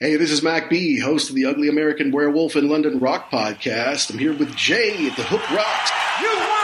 Hey, this is Mac B, host of the Ugly American Werewolf in London Rock podcast. I'm here with Jay at the Hook Rocks. You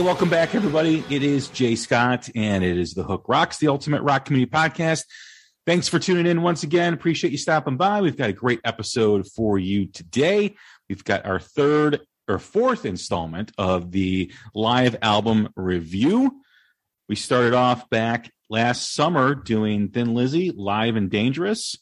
Welcome back, everybody. It is Jay Scott, and it is the Hook Rocks, the Ultimate Rock Community Podcast. Thanks for tuning in once again. Appreciate you stopping by. We've got a great episode for you today. We've got our third or fourth installment of the live album review. We started off back last summer doing Thin Lizzy live and dangerous,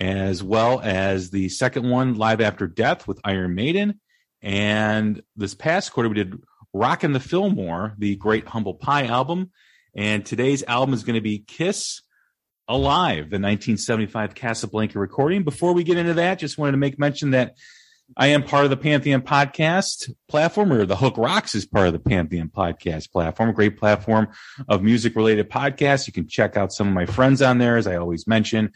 as well as the second one, Live After Death with Iron Maiden. And this past quarter, we did Rockin' the Fillmore, the great Humble Pie album. And today's album is going to be Kiss Alive, the 1975 Casablanca recording. Before we get into that, just wanted to make mention that I am part of the Pantheon podcast platform, or the Hook Rocks is part of the Pantheon podcast platform, a great platform of music related podcasts. You can check out some of my friends on there, as I always mention.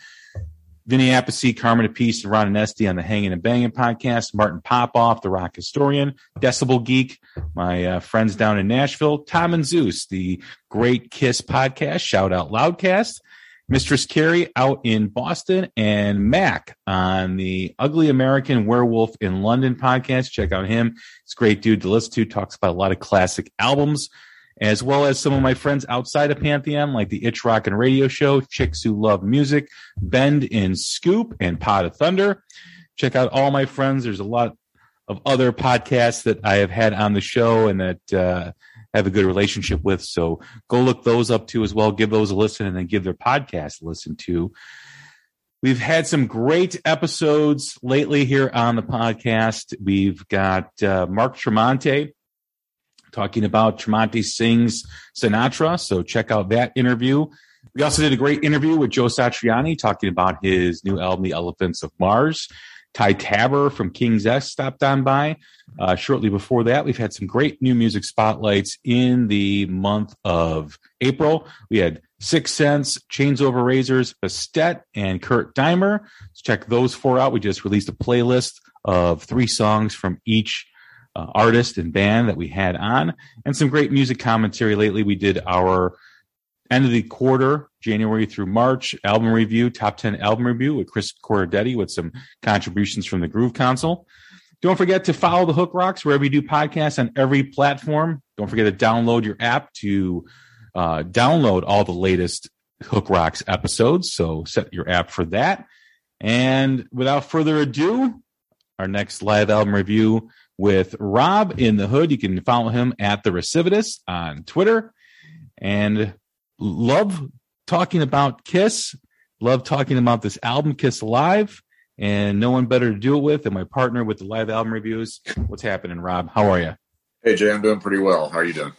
Vinny Appice, Carmine Appice, and Ron Onesti on the Hanging and Banging podcast, Martin Popoff, the rock historian, Decibel Geek, my uh, friends down in Nashville, Tom and Zeus, the great Kiss podcast, Shout Out Loudcast, Mistress Carrie out in Boston, and Mac on the Ugly American Werewolf in London podcast. Check out him. It's great dude to listen to, talks about a lot of classic albums as well as some of my friends outside of Pantheon, like the Itch Rock and Radio Show, Chicks Who Love Music, Bend in Scoop, and Pot of Thunder. Check out all my friends. There's a lot of other podcasts that I have had on the show and that uh, have a good relationship with. So go look those up too as well. Give those a listen and then give their podcast a listen to. We've had some great episodes lately here on the podcast. We've got uh, Mark Tremonti talking about Tremonti Sings Sinatra. So check out that interview. We also did a great interview with Joe Satriani talking about his new album, The Elephants of Mars. Ty Tabor from King's X stopped on by. Uh, shortly before that, we've had some great new music spotlights in the month of April. We had Six Sense, Chains Over Razors, Bastet, and Kurt Dimer. Let's check those four out. We just released a playlist of three songs from each uh, artist and band that we had on, and some great music commentary lately. We did our end of the quarter, January through March album review, top 10 album review with Chris Corradetti with some contributions from the Groove Council. Don't forget to follow the Hook Rocks wherever you do podcasts on every platform. Don't forget to download your app to uh, download all the latest Hook Rocks episodes. So set your app for that. And without further ado, our next live album review with Rob in the Hood. You can follow him at the Recidivist on Twitter. And love talking about Kiss. Love talking about this album, Kiss Live. And no one better to do it with than my partner with the live album reviews. What's happening, Rob? How are you? Hey Jay, I'm doing pretty well. How are you doing?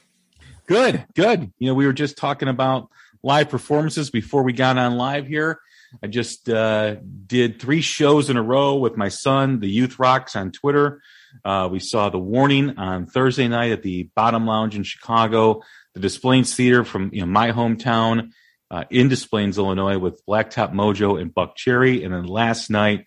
Good, good. You know, we were just talking about live performances before we got on live here. I just uh, did three shows in a row with my son, the Youth Rocks on Twitter. Uh, we saw the Warning on Thursday night at the Bottom Lounge in Chicago, the Des Plaines Theater from you know, my hometown uh, in Des Plaines, Illinois, with Blacktop Mojo and Buckcherry. and then last night,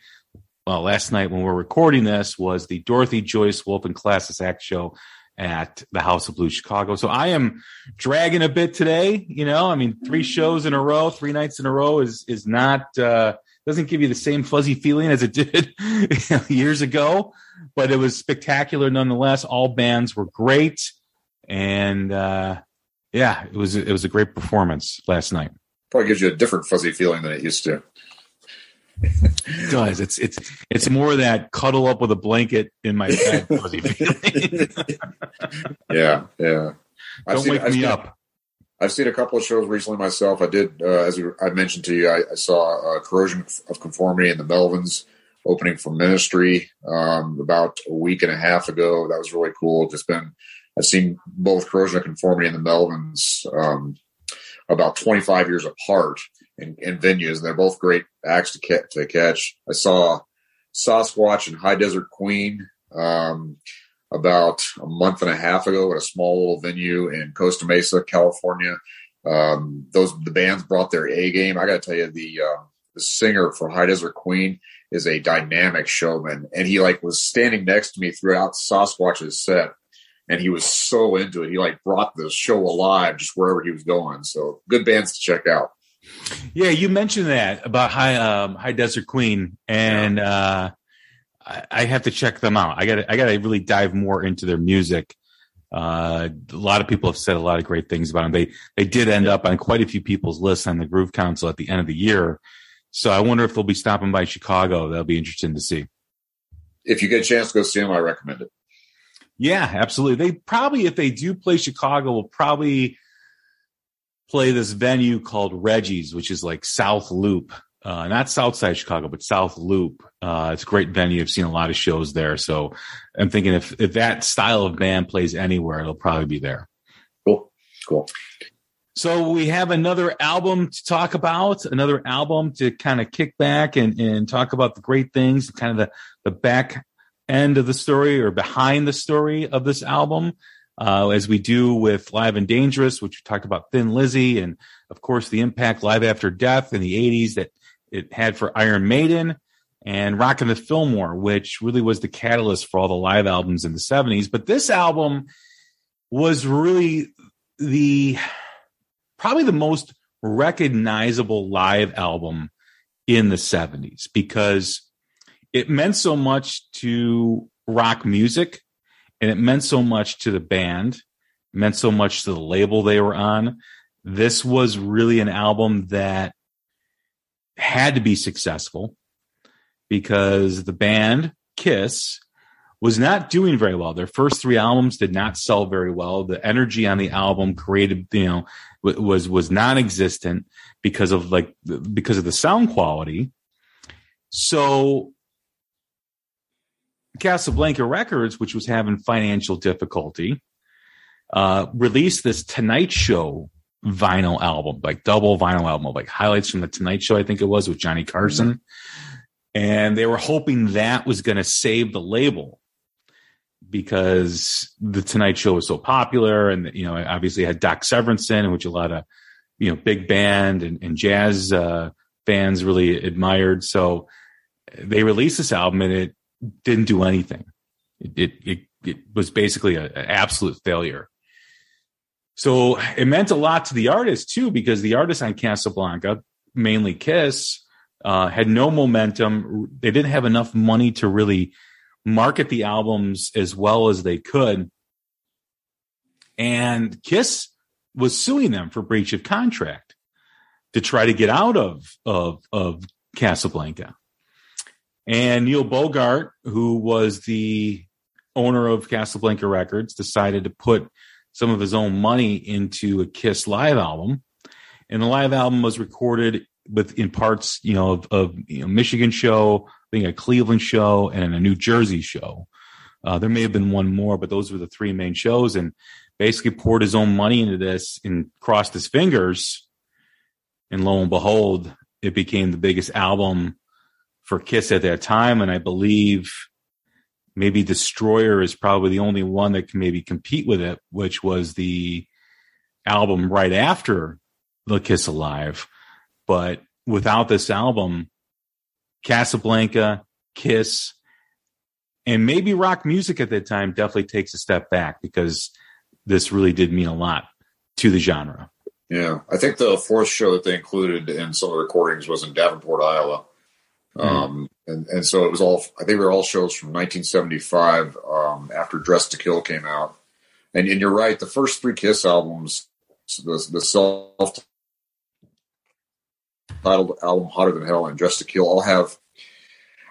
well, last night when we we're recording this was the Dorothy Joyous Wolf and Classless Act show at the House of Blues Chicago. So I am dragging a bit today. You know, I mean, three shows in a row, three nights in a row is is not uh, doesn't give you the same fuzzy feeling as it did you know, years ago, but it was spectacular nonetheless. All bands were great, and uh, yeah, it was it was a great performance last night. Probably gives you a different fuzzy feeling than it used to. It does. It's it's it's more that cuddle up with a blanket in my bed fuzzy feeling. Yeah, yeah. I've Don't seen, wake I've me seen- up. I've seen a couple of shows recently myself. I did, uh, as I mentioned to you, I, I saw uh, Corrosion of Conformity and the Melvins opening for Ministry um, about a week and a half ago. That was really cool. Just been, I've seen both Corrosion of Conformity and the Melvins um, about 25 years apart in, in venues. And they're both great acts to, ca- to catch. I saw Sasquatch and High Desert Queen um, about a month and a half ago at a small little venue in Costa Mesa, California. Um, those the bands brought their A game. I got to tell you, the uh, the singer for High Desert Queen is a dynamic showman, and he like was standing next to me throughout Sasquatch's set, and he was so into it. He like brought the show alive just wherever he was going. So good bands to check out. Yeah, you mentioned that about High um, High Desert Queen, and uh, I, I have to check them out. I got I got to really dive more into their music. Uh, a lot of people have said a lot of great things about them. They they did end up on quite a few people's lists on the Groove Council at the end of the year. So I wonder if they'll be stopping by Chicago. That'll be interesting to see. If you get a chance to go see them, I recommend it. Yeah, absolutely. They probably, if they do play Chicago, will probably play this venue called Reggie's, which is like South Loop, uh, not Southside Chicago, but South Loop. Uh, it's a great venue. I've seen a lot of shows there. So I'm thinking if, if that style of band plays anywhere, it'll probably be there. Cool, cool. So we have another album to talk about, another album to kind of kick back and, and talk about the great things, kind of the, the back end of the story or behind the story of this album. Uh, as we do with Live and Dangerous, which we talked about Thin Lizzy and of course the impact Live After Death in the 80s that it had for Iron Maiden and Rockin' the Fillmore, which really was the catalyst for all the live albums in the 70s. But this album was really the probably the most recognizable live album in the 70s because it meant so much to rock music and it meant so much to the band, meant so much to the label they were on. This was really an album that had to be successful because the band Kiss was not doing very well. Their first three albums did not sell very well. The energy on the album created, you know, was was non-existent because of like because of the sound quality. So Casablanca Records, which was having financial difficulty, uh, released this Tonight Show vinyl album, like double vinyl album, like highlights from the Tonight Show, I think it was with Johnny Carson. And they were hoping that was going to save the label because the Tonight Show was so popular, and you know, obviously had Doc Severinsen, which a lot of you know big band and, and jazz uh, fans really admired. So they released this album, and it didn't do anything. It it it, it was basically an absolute failure. So it meant a lot to the artist too, because the artists on Casablanca, mainly Kiss, uh, had no momentum. They didn't have enough money to really market the albums as well as they could. And Kiss was suing them for breach of contract to try to get out of of of Casablanca. And Neil Bogart, who was the owner of Casablanca Records, decided to put some of his own money into a Kiss live album. And the live album was recorded with in parts, you know, of, of you know, Michigan show, being a Cleveland show, and a New Jersey show. Uh, there may have been one more, but those were the three main shows. And basically poured his own money into this and crossed his fingers. And lo and behold, it became the biggest album for Kiss at that time. And I believe maybe Destroyer is probably the only one that can maybe compete with it, which was the album right after The Kiss Alive. But without this album, Casablanca, Kiss, and maybe rock music at that time definitely takes a step back because this really did mean a lot to the genre. Yeah, I think the fourth show that they included in some of the recordings was in Davenport, Iowa. Mm-hmm. Um, and, and so it was all, I think they were all shows from 1975 um, after Dressed to Kill came out. And, and you're right, the first three Kiss albums, the, the self titled album Hotter Than Hell and Dressed to Kill, all have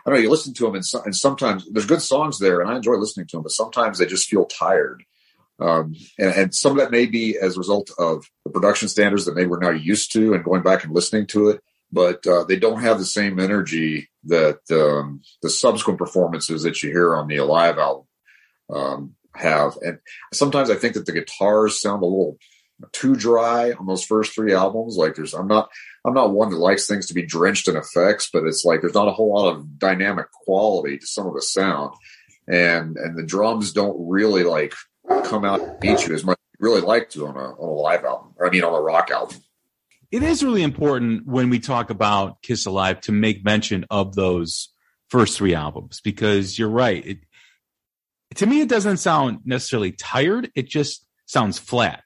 I don't know. You listen to them, and, so, and, sometimes there's good songs there, and I enjoy listening to them. But sometimes they just feel tired, um, and, and, some of that may be as a result of the production standards that maybe we're now used to, and going back and listening to it. But uh, they don't have the same energy that um, the subsequent performances that you hear on the Alive album um, have. And sometimes I think that the guitars sound a little too dry on those first three albums. Like there's, I'm not, I'm not one that likes things to be drenched in effects, but it's like there's not a whole lot of dynamic quality to some of the sound, and and the drums don't really like come out and beat you as much as you really like to on a on a live album. Or I mean, on a rock album. It is really important when we talk about Kiss Alive to make mention of those first three albums because you're right. It, to me, it doesn't sound necessarily tired. It just sounds flat.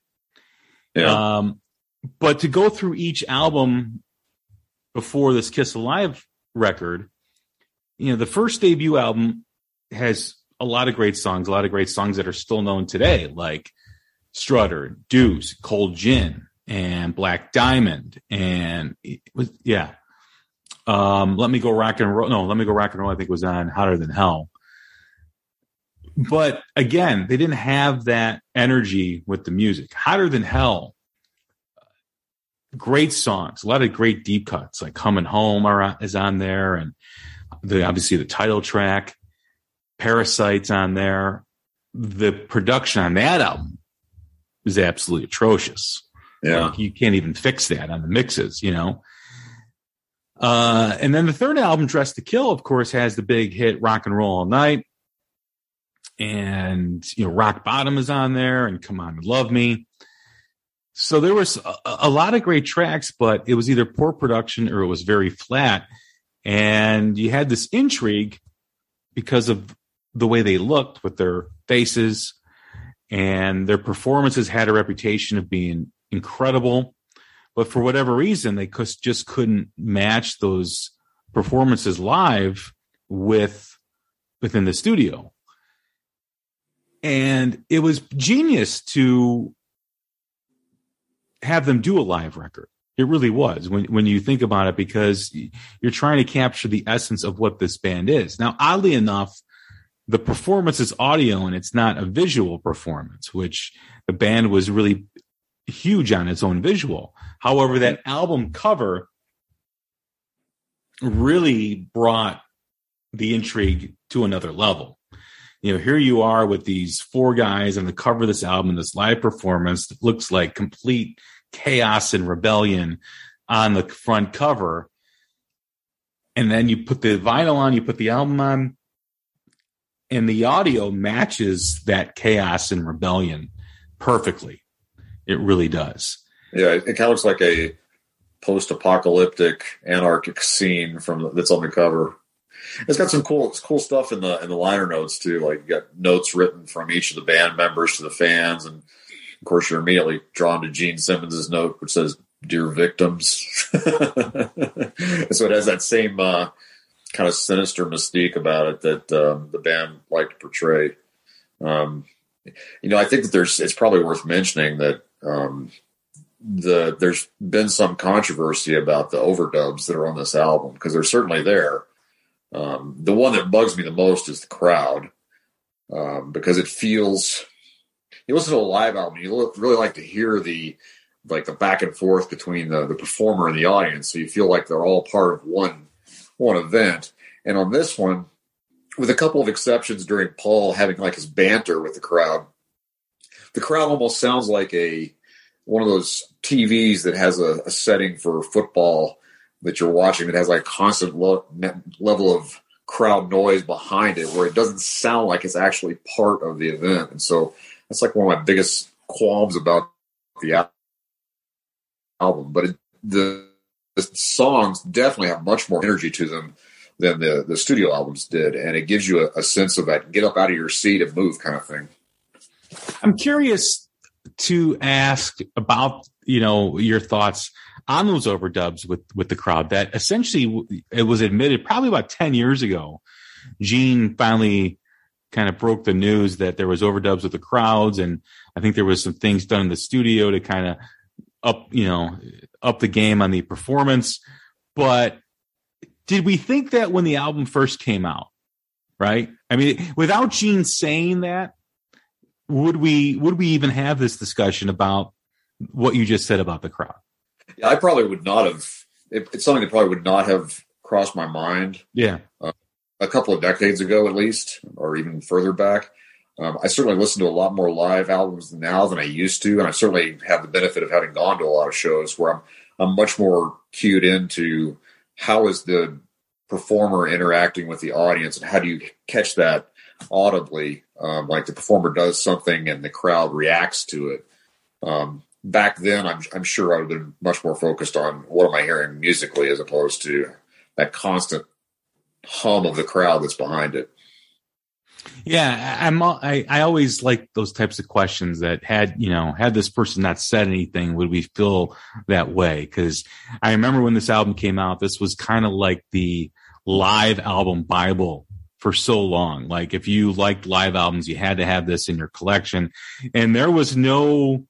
Yeah. Um, but to go through each album before this Kiss Alive record, you know, the first debut album has a lot of great songs, a lot of great songs that are still known today, like Strutter, Deuce, Cold Gin, and Black Diamond, and was, yeah. Um, let me go rock and roll. No, let me go rock and roll. I think was on Hotter Than Hell. But again, they didn't have that energy with the music. Hotter Than Hell great songs, a lot of great deep cuts, like "Coming Home" are, is on there, and the obviously the title track, "Parasites" on there. The production on that album is absolutely atrocious. Yeah, like you can't even fix that on the mixes, you know. Uh, and then the third album, "Dressed to Kill," of course, has the big hit "Rock and Roll All Night," and you know, "Rock Bottom" is on there, and "Come On, Love Me." So there was a, a, lot of great tracks, but it was either poor production or it was very flat. And you had this intrigue because of the way they looked with their faces and their performances had a reputation of being incredible. But for whatever reason, they just couldn't match those performances live with within the studio. And it was genius to have them do a live record. It really was when when you think about it, because you're trying to capture the essence of what this band is. Now, oddly enough, the performance is audio and it's not a visual performance, which the band was really huge on its own visual. However, that album cover really brought the intrigue to another level you know, here you are with these four guys on the cover of this album, this live performance that looks like complete chaos and rebellion on the front cover. And then you put the vinyl on, you put the album on, and the audio matches that chaos and rebellion perfectly. It really does. Yeah, it kind of looks like a post-apocalyptic anarchic scene from that's on the cover. It's got some cool cool stuff in the in the liner notes too. Like you got notes written from each of the band members to the fans, and of course you're immediately drawn to Gene Simmons's note, which says "Dear Victims." so it has that same uh, kind of sinister mystique about it that um, the band liked to portray. Um, you know, I think that there's it's probably worth mentioning that um, the there's been some controversy about the overdubs that are on this album because they're certainly there. Um, the one that bugs me the most is the crowd um, because it feels. You listen to a live album, you really like to hear the like the back and forth between the, the performer and the audience, so you feel like they're all part of one one event. And on this one, with a couple of exceptions during Paul having like his banter with the crowd, the crowd almost sounds like a one of those TVs that has a, a setting for football that you're watching that has like constant lo- level of crowd noise behind it, where it doesn't sound like it's actually part of the event. And so that's like one of my biggest qualms about the album. But it, the, the songs definitely have much more energy to them than the the studio albums did, and it gives you a, a sense of that get up out of your seat and move kind of thing. I'm curious to ask about you know your thoughts on those overdubs with with the crowd. That essentially it was admitted probably about ten years ago. Gene finally kind of broke the news that there was overdubs with the crowds, and I think there was some things done in the studio to kind of up you know up the game on the performance. But did we think that when the album first came out? Right? I mean, without Gene saying that, would we would we even have this discussion about what you just said about the crowd? Yeah, I probably would not have. It, it's something that probably would not have crossed my mind. Yeah, uh, a couple of decades ago, at least, or even further back. Um, I certainly listen to a lot more live albums now than I used to, and I certainly have the benefit of having gone to a lot of shows where I'm I'm much more cued into how is the performer interacting with the audience and how do you catch that audibly um, like the performer does something and the crowd reacts to it um, back then I'm, I'm sure i would have been much more focused on what am i hearing musically as opposed to that constant hum of the crowd that's behind it yeah, I'm. I, I always like those types of questions that had you know had this person not said anything, would we feel that way? Because I remember when this album came out, this was kind of like the live album bible for so long. Like if you liked live albums, you had to have this in your collection, and there was no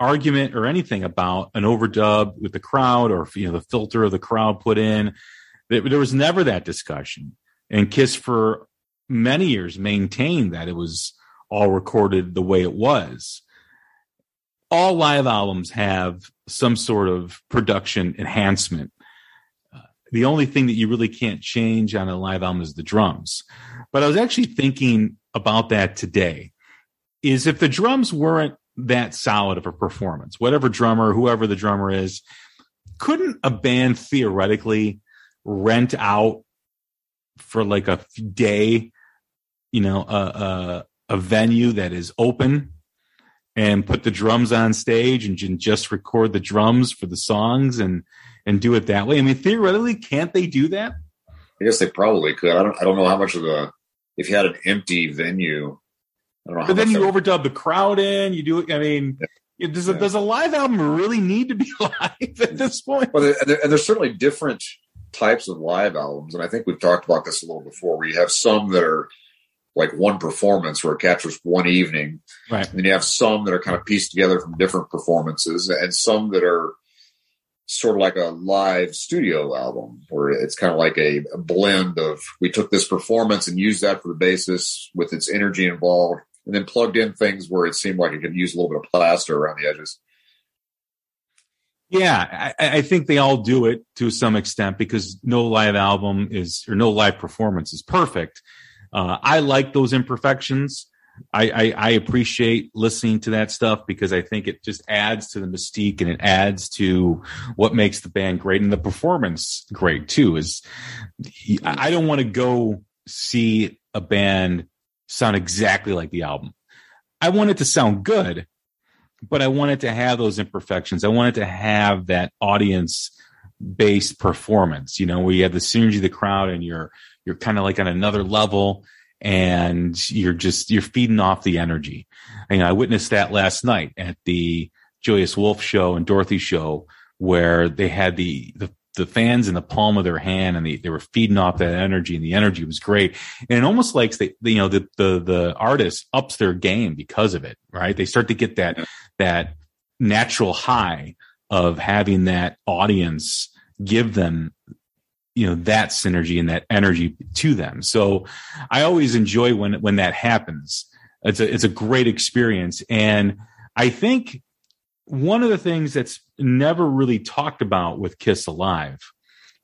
argument or anything about an overdub with the crowd or you know the filter of the crowd put in. There was never that discussion. And Kiss for many years maintained that it was all recorded the way it was. All live albums have some sort of production enhancement. The only thing that you really can't change on a live album is the drums. But I was actually thinking about that today. Is if the drums weren't that solid of a performance, whatever drummer, whoever the drummer is, couldn't a band theoretically rent out for like a day you know a, a, a venue that is open and put the drums on stage and just record the drums for the songs and and do it that way. I mean, theoretically, can't they do that? I guess they probably could. I don't. I don't know how much of the if you had an empty venue. I don't know. But then you overdub the crowd in. You do. I mean, yeah. does a, does a live album really need to be live at this point? Well, and, there, and there's certainly different types of live albums, and I think we've talked about this a little before. Where you have some that are like one performance where it captures one evening. Right. And then you have some that are kind of pieced together from different performances and some that are sort of like a live studio album where it's kind of like a, a blend of we took this performance and used that for the basis with its energy involved and then plugged in things where it seemed like it could use a little bit of plaster around the edges. Yeah, I, I, think they all do it to some extent because no live album is or no live performance is perfect. Uh, I like those imperfections. I, I, I, appreciate listening to that stuff because I think it just adds to the mystique and it adds to what makes the band great and the performance great too. Is I don't want to go see a band sound exactly like the album. I want it to sound good, but I want it to have those imperfections. I want it to have that audience based performance, you know, where you have the synergy of the crowd and you're you're kind of like on another level and you're just you're feeding off the energy. I, I witnessed that last night at the Joyous Wolf show and Dorothy show where they had the the the fans in the palm of their hand and they, they were feeding off that energy and the energy was great. And it almost like they, you know, the, the, the artist ups their game because of it, right? They start to get that, that natural high of having that audience give them you know that synergy and that energy to them so i always enjoy when when that happens it's a it's a great experience and i think one of the things that's never really talked about with Kiss Alive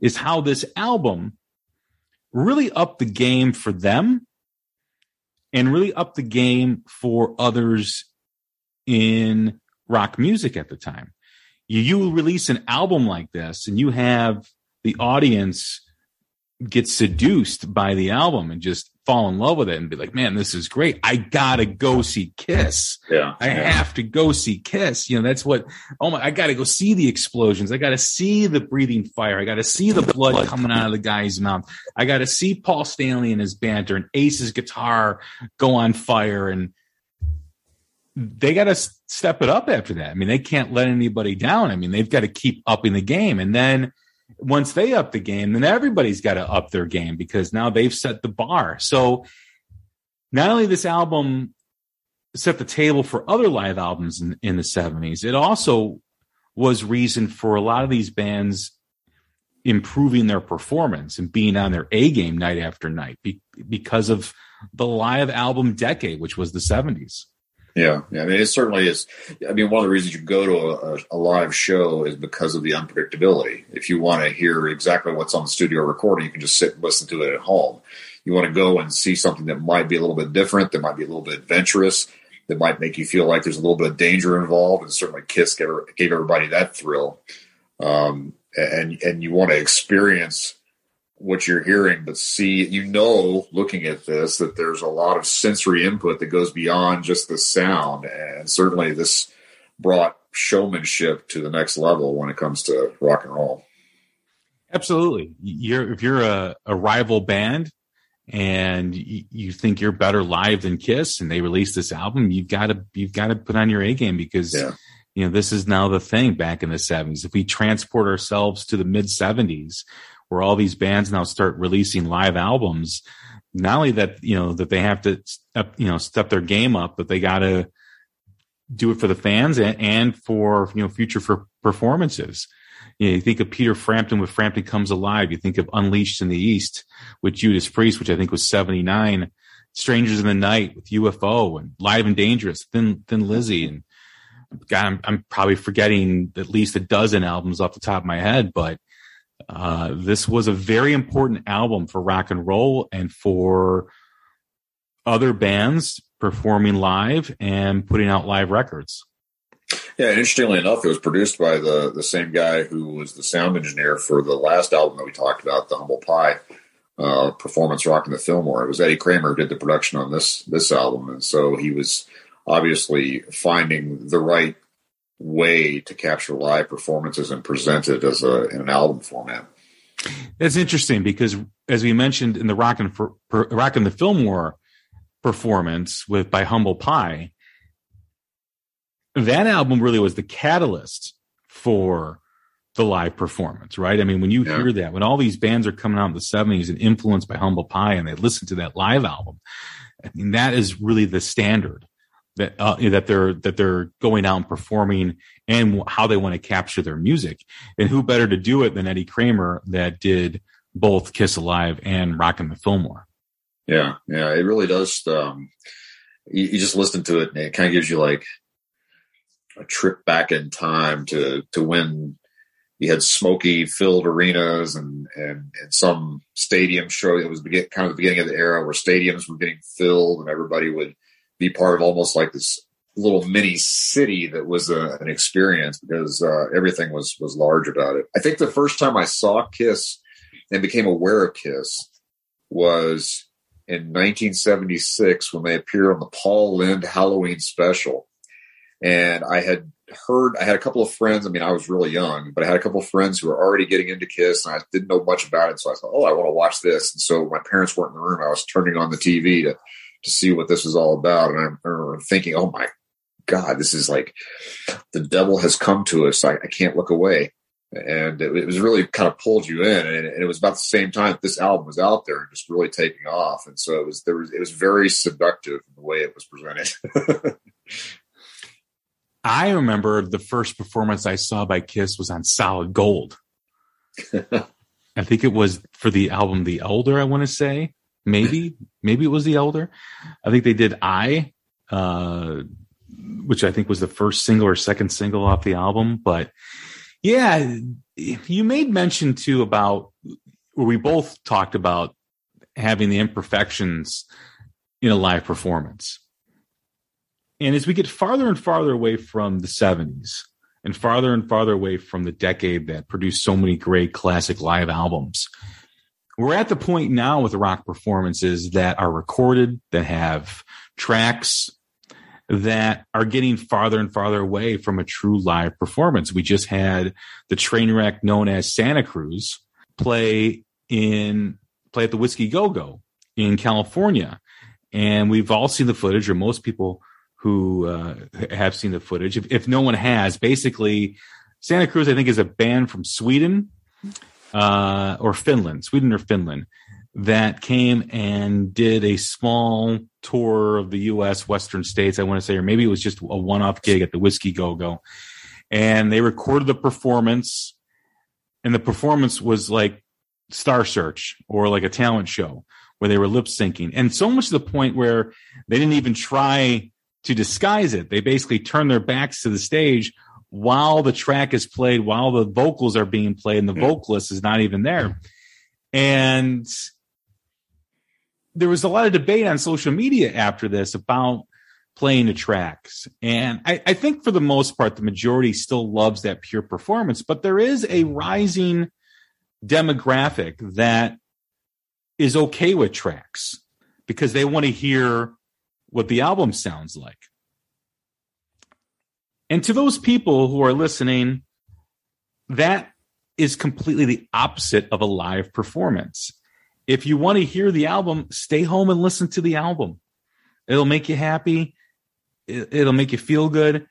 is how this album really upped the game for them and really upped the game for others in rock music at the time. You, release an album like this and you have the audience get seduced by the album and just fall in love with it and be like, man, this is great. I gotta go see Kiss. Yeah. I yeah. have to go see Kiss. You know, that's what, oh my, I gotta go see the explosions. I gotta see the breathing fire. I gotta see the blood coming out of the guy's mouth. I gotta see Paul Stanley and his banter and Ace's guitar go on fire. And they gotta step it up after that. I mean, they can't let anybody down. I mean, they've got to keep upping the game. And then, once they up the game, then everybody's got to up their game because now they've set the bar. So not only this album set the table for other live albums in, in the 70s, it also was reason for a lot of these bands improving their performance and being on their A game night after night be, because of the live album decade, which was the 70s. Yeah, yeah. I mean, it certainly is. I mean, one of the reasons you go to a, a live show is because of the unpredictability. If you want to hear exactly what's on the studio recording, you can just sit and listen to it at home. You want to go and see something that might be a little bit different, that might be a little bit adventurous, that might make you feel like there's a little bit of danger involved. And certainly, Kiss gave, gave everybody that thrill. Um, and and you want to experience what you're hearing, but see, you know, looking at this, that there's a lot of sensory input that goes beyond just the sound. And certainly this brought showmanship to the next level when it comes to rock and roll. Absolutely. You're, if you're a, a rival band and you, you think you're better live than Kiss and they release this album, you've got to, you've got to put on your A game because Yeah. you know, this is now the thing back in the seventies. If we transport ourselves to the mid seventies, where all these bands now start releasing live albums, not only that, you know, that they have to you know, step their game up, but they got to do it for the fans and, and for, you know, future for performances. You, know, you think of Peter Frampton with Frampton Comes Alive. You think of Unleashed in the East with Judas Priest, which I think was 79. Strangers in the Night with UFO and Live and Dangerous, Thin, Thin Lizzy. And God, I'm, I'm probably forgetting at least a dozen albums off the top of my head, but uh, this was a very important album for rock and roll and for other bands performing live and putting out live records. Yeah, interestingly enough, it was produced by the the same guy who was the sound engineer for the last album that we talked about, the Humble Pie uh, performance Rockin' the Fillmore. It was Eddie Kramer who did the production on this this album, and so he was obviously finding the right way to capture live performances and present it as a in an album format. That's interesting because, as we mentioned in the Rock and for, Rockin' the Fillmore performance with by Humble Pie, that album really was the catalyst for the live performance, right? I mean, when you Yeah. hear that, when all these bands are coming out in the '70s and influenced by Humble Pie, and they listen to that live album, I mean, that is really the standard that uh, that they're that they're going out and performing and how they want to capture their music. And who better to do it than Eddie Kramer that did both Kiss Alive and Rockin' the Fillmore. Yeah, yeah, it really does. Um, you, you just listen to it, and it kind of gives you like a trip back in time to to when you had smoky filled arenas and and, and some stadium show. It was begin, kind of the beginning of the era where stadiums were getting filled, and everybody would be part of almost like this little mini city that was a, an experience because uh, everything was was large about it. I think the first time I saw Kiss and became aware of Kiss was in 1976 when they appeared on the Paul Lynde Halloween special. And I had heard, I had a couple of friends. I mean, I was really young, but I had a couple of friends who were already getting into Kiss and I didn't know much about it. So I thought, oh, I want to watch this. And so my parents weren't in the room. I was turning on the TV to, to see what this was all about. And I remember thinking, oh my God, this is like the devil has come to us. I, I can't look away. and it, it was really kind of pulled you in. And, and it was about the same time that this album was out there and just really taking off. And so it was there was it was very seductive in the way it was presented. I remember the first performance I saw by Kiss was on Solid Gold. I think it was for the album The Elder, I want to say. Maybe, maybe it was The Elder. I think they did I, uh, which I think was the first single or second single off the album. But yeah, you made mention too about we both talked about having the imperfections in a live performance. And as we get farther and farther away from the 70s and farther and farther away from the decade that produced so many great classic live albums, we're at the point now with rock performances that are recorded, that have tracks that are getting farther and farther away from a true live performance. We just had the train wreck known as Santa Cruz play in play at the Whiskey Go Go in California. And we've all seen the footage, or most people who uh, have seen the footage. If, if no one has, basically, Santa Cruz, I think, is a band from Sweden uh, or Finland, Sweden or Finland, that came and did a small tour of the U.S. Western states. I want to say, or maybe it was just a one-off gig at the Whiskey Go Go, and they recorded the performance, and the performance was like Star Search or like a talent show where they were lip syncing, and so much to the point where they didn't even try to disguise it. They basically turned their backs to the stage while the track is played, while the vocals are being played, and the Hmm. vocalist is not even there. And there was a lot of debate on social media after this about playing the tracks. And I, I think for the most part, the majority still loves that pure performance, but there is a rising demographic that is okay with tracks because they want to hear what the album sounds like. And to those people who are listening, that is completely the opposite of a live performance. If you want to hear the album, stay home and listen to the album. It'll make you happy. It- It'll make you feel good.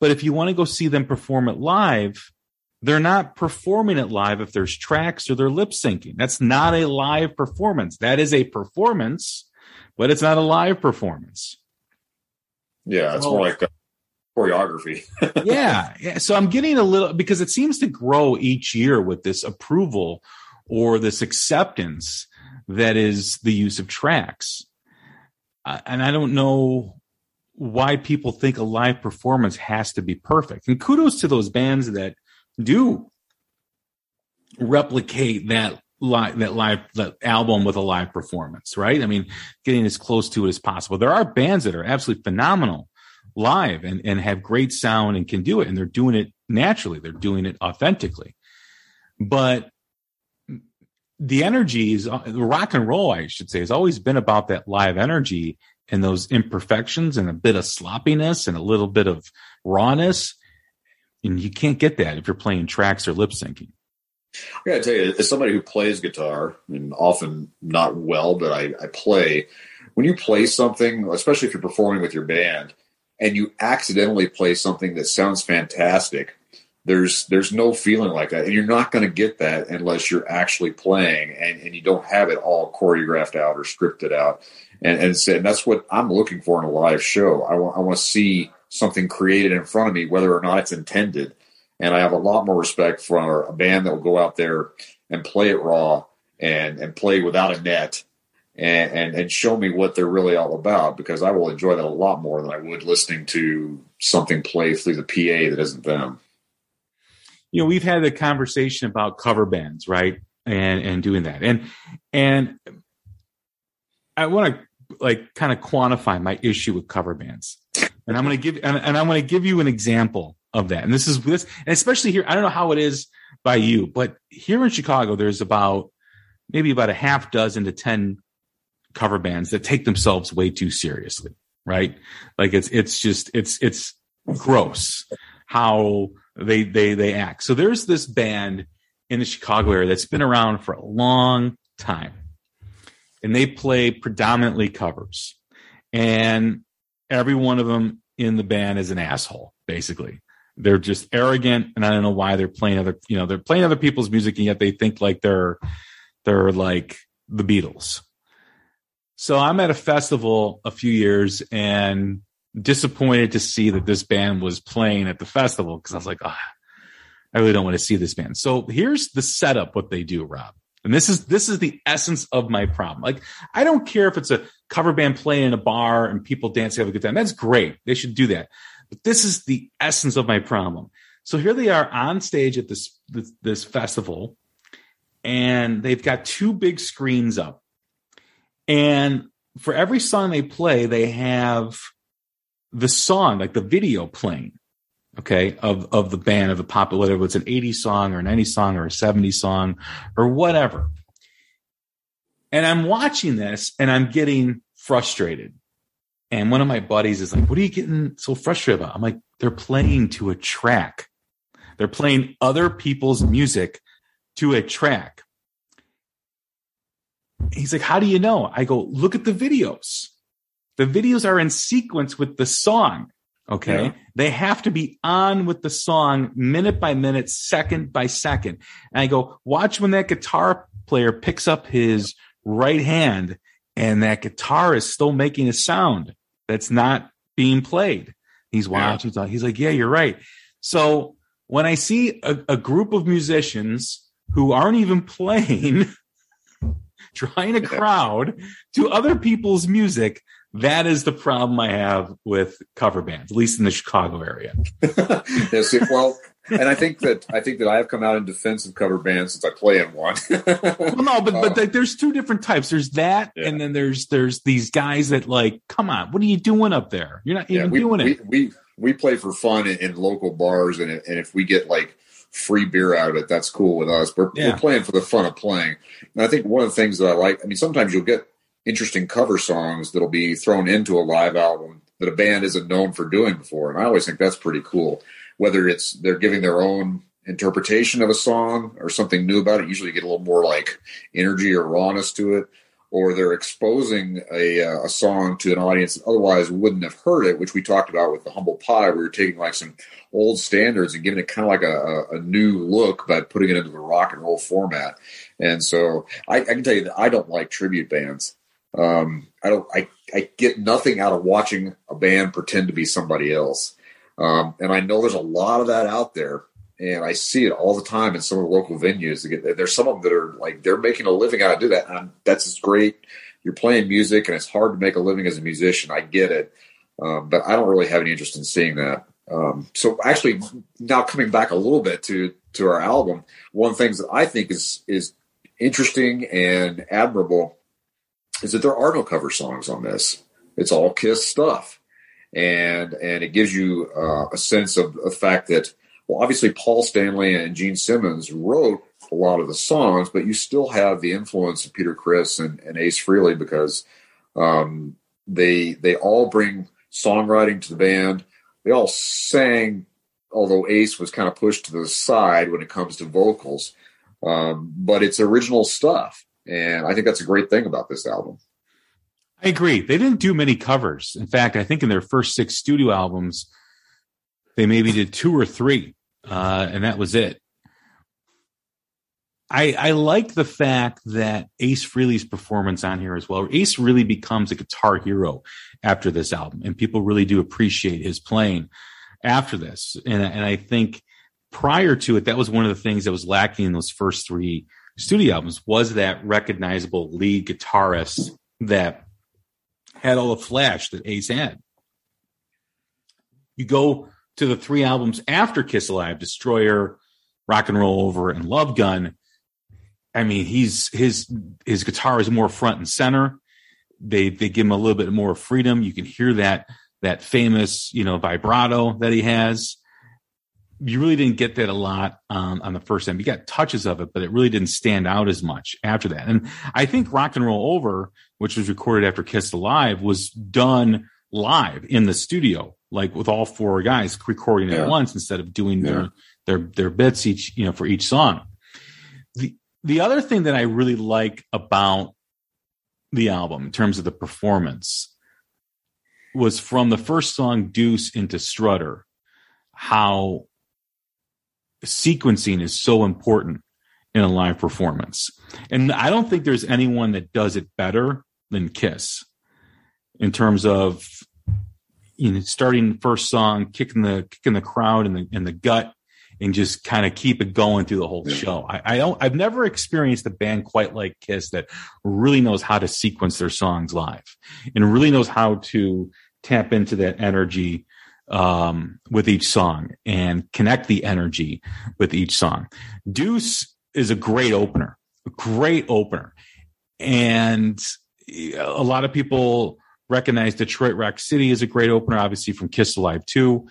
But if you want to go see them perform it live, they're not performing it live if there's tracks or they're lip syncing. That's not a live performance. That is a performance, but it's not a live performance. yeah, it's Well- more like uh, choreography. yeah, yeah. So I'm getting a little because it seems to grow each year with this approval or this acceptance that is the use of tracks. Uh, and I don't know why people think a live performance has to be perfect. And kudos to those bands that do replicate that live that live that album with a live performance, right? I mean, getting as close to it as possible. There are bands that are absolutely phenomenal live and, and have great sound and can do it. And they're doing it naturally. They're doing it authentically. But the energy is the rock and roll i should say has always been about that live energy and those imperfections and a bit of sloppiness and a little bit of rawness. And you can't get that if you're playing tracks or lip syncing. I gotta tell you, as somebody who plays guitar, and often not well, but I, I play, when you play something, especially if you're performing with your band, and you accidentally play something that sounds fantastic, there's there's no feeling like that. And you're not gonna get that unless you're actually playing and, and you don't have it all choreographed out or scripted out. And and, so, and that's what I'm looking for in a live show. I want I want to see something created in front of me, whether or not it's intended. And I have a lot more respect for a band that will go out there and play it raw and, and play without a net and, and, and show me what they're really all about because I will enjoy that a lot more than I would listening to something play through the PA that isn't them. you know we've had the conversation about cover bands right? And and doing that. And and i want to like kind of quantify my issue with cover bands. And i'm going to give and, and i'm going to give you an example of that. And this is this and especially here i don't know how it is by you but here in chicago there's about maybe about a half dozen to 10 cover bands that take themselves way too seriously right like it's it's just it's it's gross how they they they act. So there's this band in the Chicago area that's been around for a long time. And they play predominantly covers. And every one of them in the band is an asshole, basically. They're just arrogant, and I don't know why they're playing other, you know, they're playing other people's music, and yet they think like they're they're like the Beatles. So I'm at a festival a few years and disappointed to see that this band was playing at the festival because I was like, oh, I really don't want to see this band. So here's the setup what they do, Rob. And this is this is the essence of my problem. Like I don't care if it's a cover band playing in a bar and people dance have a good time. That's great. They should do that. But this is the essence of my problem. So here they are on stage at this this, this festival and they've got two big screens up. And for every song they play, they have the song, like the video playing, okay, of, of the band, of the pop, whether it's an 80s song or an 90s song or a 70s song or whatever. And I'm watching this and I'm getting frustrated. And one of my buddies is like, What are you getting so frustrated about? I'm like, They're playing to a track. They're playing other people's music to a track. He's like, How do you know? I go, Look at the videos. The videos are in sequence with the song. Okay. Yeah. They have to be on with the song minute by minute, second by second. And I go, Watch when that guitar player picks up his right hand and that guitar is still making a sound that's not being played. He's Yeah. watching. He's like, Yeah, you're right. So when I see a, a group of musicians who aren't even playing, trying to crowd to other people's music, that is the problem I have with cover bands, at least in the Chicago area. yeah, well, and I think that I think that I have come out in defense of cover bands since I play in one. Well, no, but but like, there's two different types. There's that, Yeah. and then there's there's these guys that like, come on, what are you doing up there? You're not yeah, even we, doing we, it. we we play for fun in, in local bars, and and if we get like free beer out of it, that's cool with us. We're, Yeah. we're playing for the fun of playing. And I think one of the things that I like, I mean, sometimes you'll get interesting cover songs that'll be thrown into a live album that a band isn't known for doing before, and I always think that's pretty cool. Whether it's they're giving their own interpretation of a song or something new about it, usually you get a little more like energy or rawness to it, or they're exposing a, uh, a song to an audience that otherwise wouldn't have heard it, which we talked about with the humble pie. We were taking like some old standards and giving it kind of like a, a, new look by putting it into the rock and roll format. And so I, I can tell you that I don't like tribute bands. Um, I don't. I, I get nothing out of watching a band pretend to be somebody else. Um, and I know there's a lot of that out there, and I see it all the time in some of the local venues. There's some of them that are like they're making a living out of do that. And that's great. You're playing music, and it's hard to make a living as a musician. I get it, um, but I don't really have any interest in seeing that. Um, so actually, now coming back a little bit to to our album, one of the things that I think is is interesting and admirable is that there are no cover songs on this. It's all Kiss stuff, and and it gives you uh, a sense of the fact that well, obviously Paul Stanley and Gene Simmons wrote a lot of the songs, but you still have the influence of Peter Criss and, and Ace Frehley because um, they they all bring songwriting to the band. They all sang, although Ace was kind of pushed to the side when it comes to vocals. Um, but it's original stuff, and I think that's a great thing about this album. I agree. They didn't do many covers. In fact, I think in their first six studio albums, they maybe did two or three, uh, and that was it. I, I like the fact that Ace Frehley's performance on here as well. Ace really becomes a guitar hero after this album, and people really do appreciate his playing after this. And, and I think prior to it, that was one of the things that was lacking in those first three studio albums was that recognizable lead guitarist that had all the flash that Ace had. You go to the three albums after Kiss Alive, Destroyer, Rock and Roll Over, and Love Gun. I mean, he's his his guitar is more front and center. They they give him a little bit more freedom. You can hear that that famous you know vibrato that he has. You really didn't get that a lot um, on the first end. You got touches of it, but it really didn't stand out as much after that. And I think Rock and Roll Over, which was recorded after Kiss Alive, was done live in the studio, like with all four guys recording Yeah. at once instead of doing Yeah. their their their bits each you know for each song. The the other thing that I really like about the album in terms of the performance was from the first song Deuce into Strutter how sequencing is so important in a live performance. And I don't think there's anyone that does it better than Kiss in terms of you know starting the first song, kicking the kicking the crowd in the in the gut and just kind of keep it going through the whole show. I, I don't I've never experienced a band quite like Kiss that really knows how to sequence their songs live and really knows how to tap into that energy um, with each song and connect the energy with each song. Deuce is a great opener, a great opener. And a lot of people recognize Detroit Rock City is a great opener, obviously from Kiss Alive 2.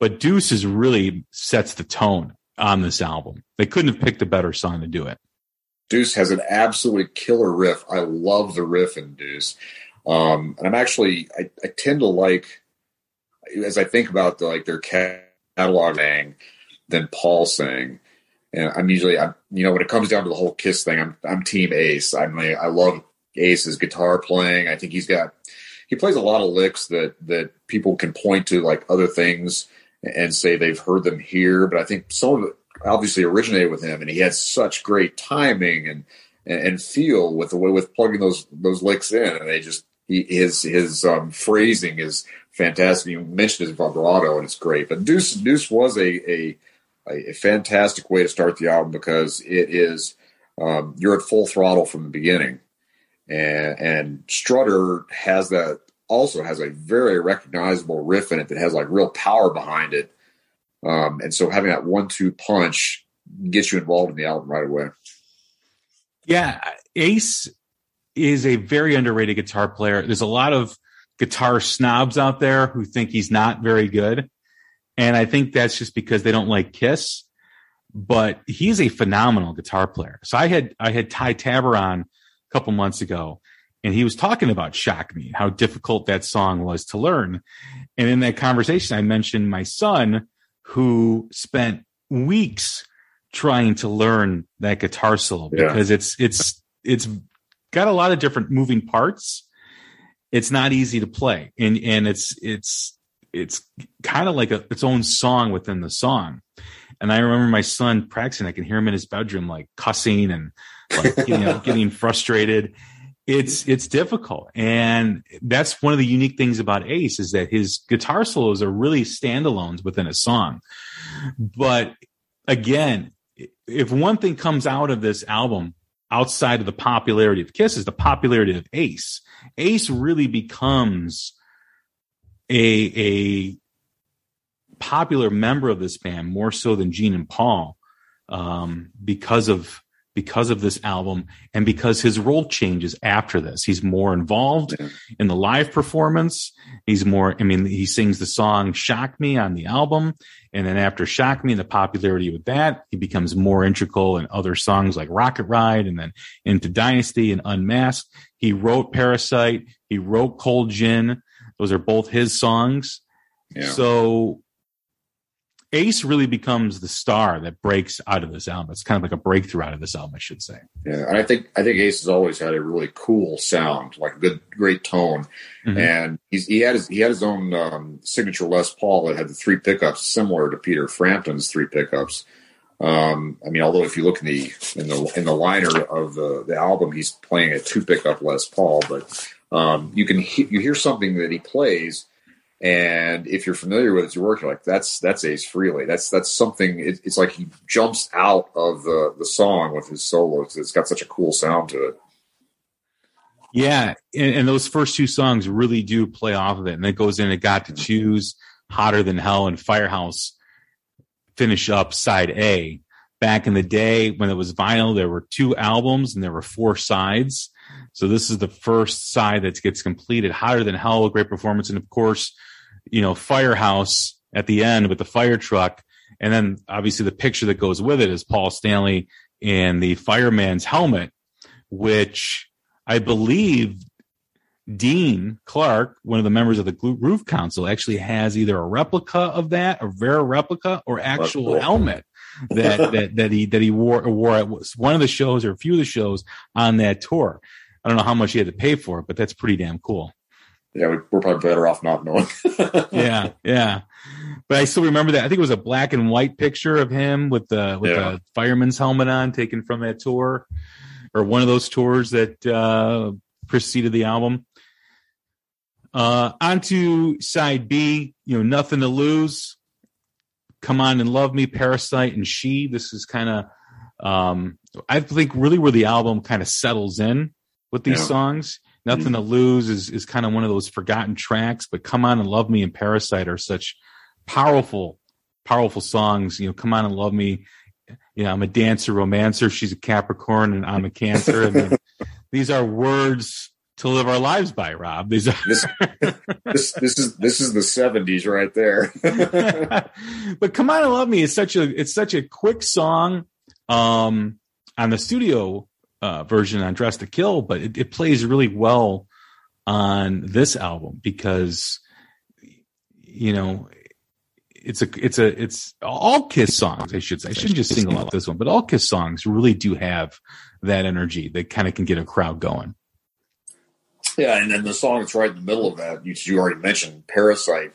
But Deuce is really sets the tone on this album. They couldn't have picked a better song to do it. Deuce has an absolutely killer riff. I love the riff in Deuce. Um, and I'm actually, I, I tend to like as I think about the, like their catalog thing than Paul saying, and I'm usually, I'm, you know, when it comes down to the whole Kiss thing, I'm, I'm Team Ace. I'm, I love Ace's guitar playing. I think he's got, he plays a lot of licks that that people can point to like other things and say they've heard them here. But I think some of it obviously originated with him, and he had such great timing and and feel with the way with plugging those those licks in, and they just he, his his um, phrasing is fantastic. You mentioned his vibrato, and it's great. But Deuce Deuce was a a, a fantastic way to start the album because it is um, you're at full throttle from the beginning, and and Strutter has that also has a very recognizable riff in it that has like real power behind it. Um, and so having that one-two punch gets you involved in the album right away. Yeah, Ace is a very underrated guitar player. There's a lot of guitar snobs out there who think he's not very good. And I think that's just because they don't like Kiss. But he's a phenomenal guitar player. So I had I had Ty Tabor on a couple months ago, and he was talking about Shock Me, how difficult that song was to learn. And in that conversation, I mentioned my son who spent weeks trying to learn that guitar solo because yeah. it's it's it's got a lot of different moving parts. It's not easy to play, and and it's it's it's kind of like a, its own song within the song. And I remember my son practicing. I can hear him in his bedroom, like cussing and like you know getting frustrated. It's it's difficult, and that's one of the unique things about Ace is that his guitar solos are really standalones within a song. But again, if one thing comes out of this album outside of the popularity of Kiss is the popularity of Ace. Ace really becomes a a popular member of this band more so than Gene and Paul um, because of because of this album and because his role changes after this. He's more involved yeah. in the live performance. He's more, I mean, he sings the song Shock Me on the album. And then after Shock Me and the popularity with that, he becomes more integral in other songs like Rocket Ride and then into Dynasty and Unmasked. He wrote Parasite. He wrote Cold Gin. Those are both his songs. Yeah. So Ace really becomes the star that breaks out of this album. It's kind of like a breakthrough out of this album, I should say. Yeah, and I think I think Ace has always had a really cool sound, like a good, great tone, mm-hmm. and he's he had his he had his own um, signature Les Paul that had the three pickups similar to Peter Frampton's three pickups. Um, I mean, although if you look in the in the in the liner of the the album, he's playing a two pickup Les Paul, but um, you can he, you hear something that he plays and if you're familiar with his work, you're like, that's that's Ace Frehley. That's that's something. It, it's like he jumps out of the the song with his solos. It's got such a cool sound to it. Yeah, and, and, those first two songs really do play off of it. And it goes in. It got to mm-hmm. choose hotter than hell and Firehouse finish up side A. Back in the day when it was vinyl, there were two albums and there were four sides. So this is the first side that gets completed. Hotter than hell, a great performance, and of course you know, firehouse at the end with the fire truck. And then obviously the picture that goes with it is Paul Stanley in the fireman's helmet, which I believe Dean Clark, one of the members of the Groove Council, actually has either a replica of that, a rare replica, or actual helmet that, that that he that he wore wore at one of the shows or a few of the shows on that tour. I don't know how much he had to pay for it, but that's pretty damn cool yeah, we're probably better off not knowing. yeah, yeah. but I still remember that. I think it was a black and white picture of him with the with Yeah. the fireman's helmet on, taken from that tour, or one of those tours that uh, preceded the album. Uh, on to side B. You know, nothing to lose. Come on and love me, Parasite, and She. This is kind of, um, I think, really where the album kind of settles in with these Yeah. songs. Nothing to lose is is kind of one of those forgotten tracks, but Come on and love me and Parasite are such powerful, powerful songs. You know, Come on and love me. You know, I'm a dancer, romancer. She's a Capricorn, and I'm a Cancer. I mean, these are words to live our lives by, Rob. These are. This, this this is this is the seventies right there. but come on and love me is such a it's such a quick song um on the studio uh version on Dressed to Kill but it, it plays really well on this album because you know it's a it's a it's all kiss songs i should say. I shouldn't just single out this one but all kiss songs really do have that energy. That kind of can get a crowd going. Yeah, and then the song that's right in the middle of that, you, you already mentioned, Parasite,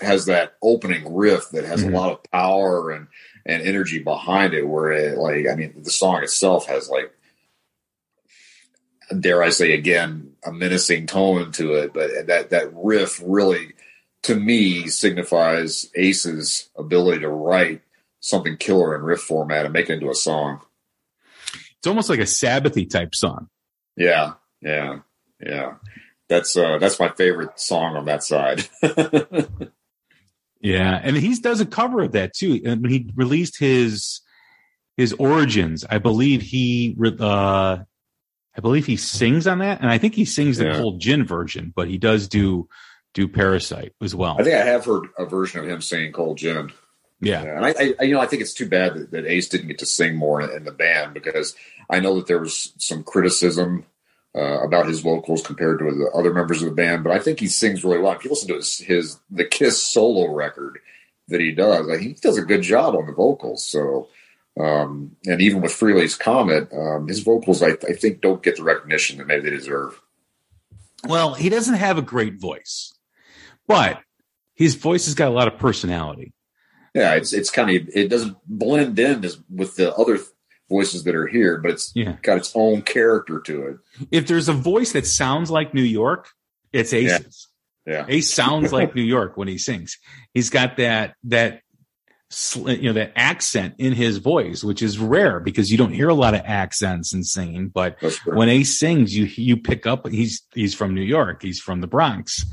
has that opening riff that has Mhm. a lot of power and and energy behind it. Where it, like, I mean, the song itself has like, dare I say again, a menacing tone to it, but that that riff really, to me, signifies Ace's ability to write something killer in riff format and make it into a song. it's almost like a sabbathy type song Yeah, yeah, yeah. That's uh that's my favorite song on that side. Yeah, and he does a cover of that too. And when he released his his origins, I believe he uh I believe he sings on that, and I think he sings the Yeah. whole gin version, but he does do do Parasite as well. I think I have heard a version of him singing Cold Gin. yeah, Yeah, and I, I, you know, I think it's too bad that, that Ace didn't get to sing more in, in the band because I know that there was some criticism uh, about his vocals compared to the other members of the band, but I think he sings really well. If you listen to his, his the Kiss solo record that he does, I, he does a good job on the vocals. So, um, and even with Frehley's Comet, um, his vocals, I, I think, don't get the recognition that maybe they deserve. well, he doesn't have a great voice, but his voice has got a lot of personality. Yeah, it's it's kind of it doesn't blend in as with the other voices that are here, but it's Yeah. got its own character to it. If there's a voice that sounds like New York, it's Ace's. Yeah, Ace sounds like New York when he sings. He's got that that you know that accent in his voice, which is rare because you don't hear a lot of accents in singing. But when Ace sings, you you pick up he's he's from New York, he's from the Bronx,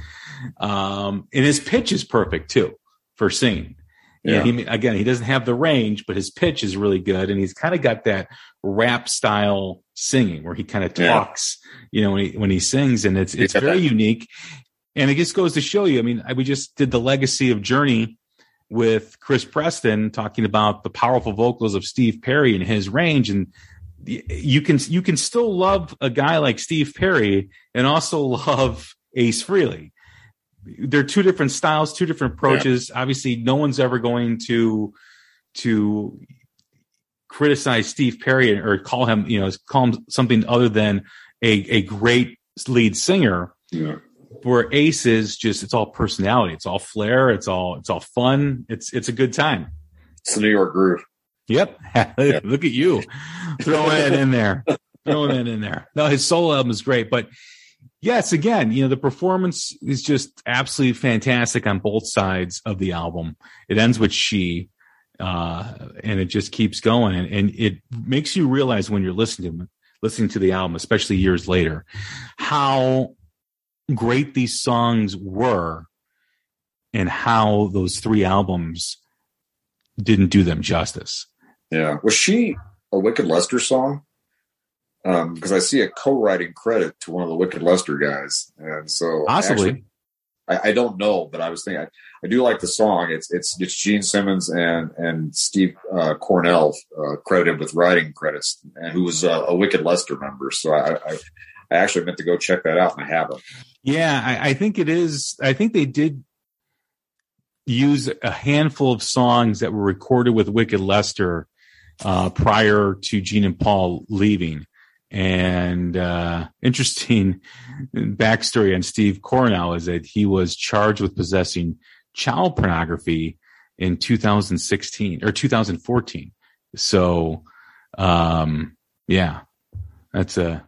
um, and his pitch is perfect too for singing. Yeah, Yeah. he, again, he doesn't have the range, but his pitch is really good, and he's kind of got that rap style singing where he kind of Yeah. talks, you know, when he when he sings, and it's it's Yeah. very unique. And it just goes to show you. I mean, I, we just did the legacy of Journey with Chris Preston talking about the powerful vocals of Steve Perry and his range, and you can you can still love a guy like Steve Perry and also love Ace Frehley. They're two different styles, two different approaches. Obviously, no one's ever going to to criticize Steve Perry or call him, you know, call him something other than a a great lead singer. Yeah. where ace is just it's all personality. It's all flair. It's all it's all fun. It's it's a good time. It's the New York groove. yep. Look at you. Throwing it in there. Throwing it in there. No his solo album is great but yes again you know the performance is just absolutely fantastic on both sides of the album it ends with she uh and it just keeps going and, and it makes you realize when you're listening to listening to the album especially years later how great these songs were and how those three albums didn't do them justice. Yeah. Was she a Wicked Lester song? Um, because I see a co-writing credit to one of the Wicked Lester guys, and so Possibly. actually, I, I don't know, but I was thinking I, I do like the song. It's it's it's Gene Simmons and and Steve uh, Coronel uh, credited with writing credits, and who was uh, a Wicked Lester member. So I, I I actually meant to go check that out, and I haven't. Yeah, I, I think it is. I think they did use a handful of songs that were recorded with Wicked Lester uh, prior to Gene and Paul leaving. And uh, interesting backstory on Steve Coronel is that he was charged with possessing child pornography in 2016 or 2014. So, um, yeah, that's a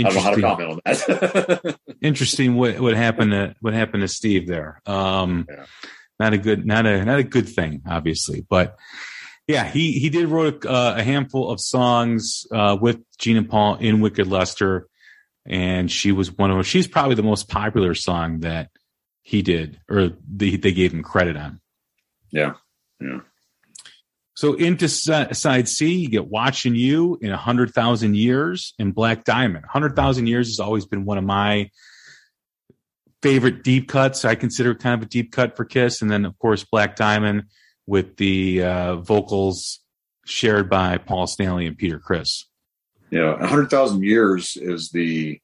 I don't know how to interesting, comment on that. interesting what, what happened to, what happened to Steve there. Um, Yeah. not a good, not a, not a good thing, obviously, but yeah, he, he did wrote a, uh, a handful of songs, uh, with Gina Paul in Wicked Lester. And she was one of them. She's probably the most popular song that he did or they, they gave him credit on. yeah, yeah. So into side C, you get watching you in a hundred thousand years and Black Diamond. Hundred thousand years has always been one of my favorite deep cuts. I consider it kind of a deep cut for Kiss, and then of course Black Diamond with the uh, vocals shared by Paul Stanley and Peter Criss. Yeah, a hundred thousand years is the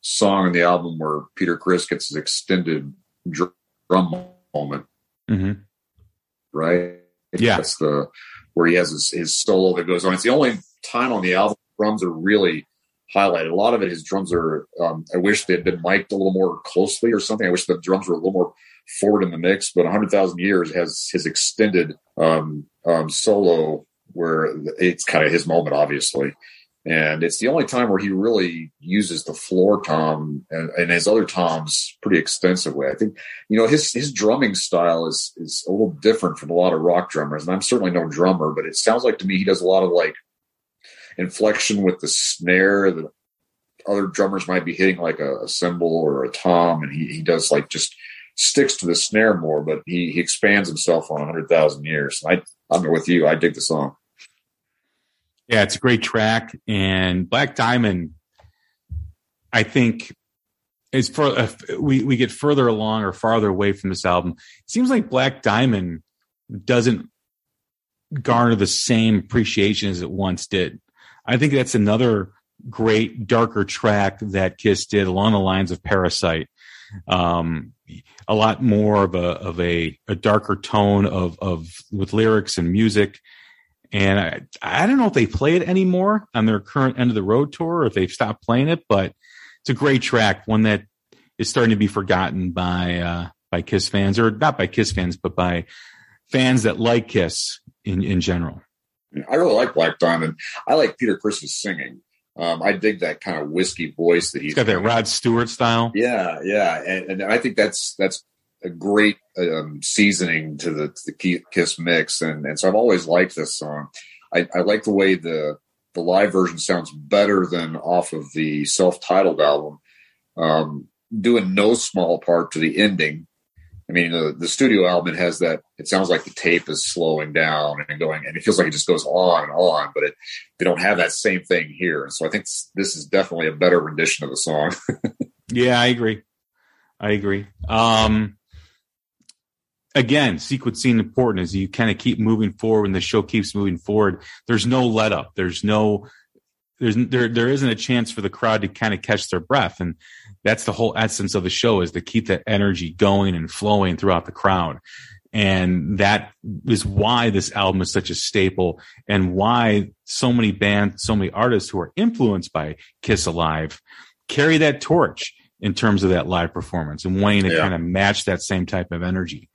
song on the album where Peter Criss gets his extended drum moment, hmm right? Yeah. that's the where he has his, his solo that goes on. It's the only time on the album drums are really highlighted. A lot of it, his drums are. Um, I wish they had been mic'd a little more closely or something. I wish the drums were a little more forward in the mix. But a hundred thousand years has his extended um, um, solo where it's kind of his moment, obviously. And it's the only time where he really uses the floor tom and, and his other toms pretty extensively. I think, you know, his his drumming style is is a little different from a lot of rock drummers. And I'm certainly no drummer, but it sounds like to me he does a lot of like inflection with the snare that other drummers might be hitting like a, a cymbal or a tom, and he, he does like just sticks to the snare more, but he, he expands himself on a hundred thousand years. I I'm with you. I dig the song. Yeah, it's a great track, and Black Diamond. I think is for uh, we we get further along or farther away from this album. It seems like Black Diamond doesn't garner the same appreciation as it once did. I think that's another great darker track that Kiss did along the lines of Parasite. Um, a lot more of a of a, a darker tone of of with lyrics and music. And I, I don't know if they play it anymore on their current end of the road tour or if they've stopped playing it, but it's a great track, one that is starting to be forgotten by uh, by Kiss fans, or not by Kiss fans, but by fans that like Kiss in in general. I really like Black Diamond. I like Peter Criss's singing. Um, I dig that kind of whiskey voice that he's He's got that Rod Stewart style. Yeah, yeah, and, and I think that's that's a great um, seasoning to the, to the Kiss mix, and and so I've always liked this song. I, I like the way the the live version sounds better than off of the self-titled album, um, doing no small part to the ending. I mean, the, the studio album has that. It sounds like the tape is slowing down and going, and it feels like it just goes on and on. But it, they don't have that same thing here, and so I think this, is definitely a better rendition of the song. Yeah, I agree. I agree. Um, again, sequencing important as you kind of keep moving forward and the show keeps moving forward. There's no let up. There's no, there's, there, there isn't a chance for the crowd to kind of catch their breath. And that's the whole essence of the show is to keep that energy going and flowing throughout the crowd. And that is why this album is such a staple and why so many bands, so many artists who are influenced by Kiss Alive carry that torch in terms of that live performance and wanting to Yeah. kind of match that same type of energy.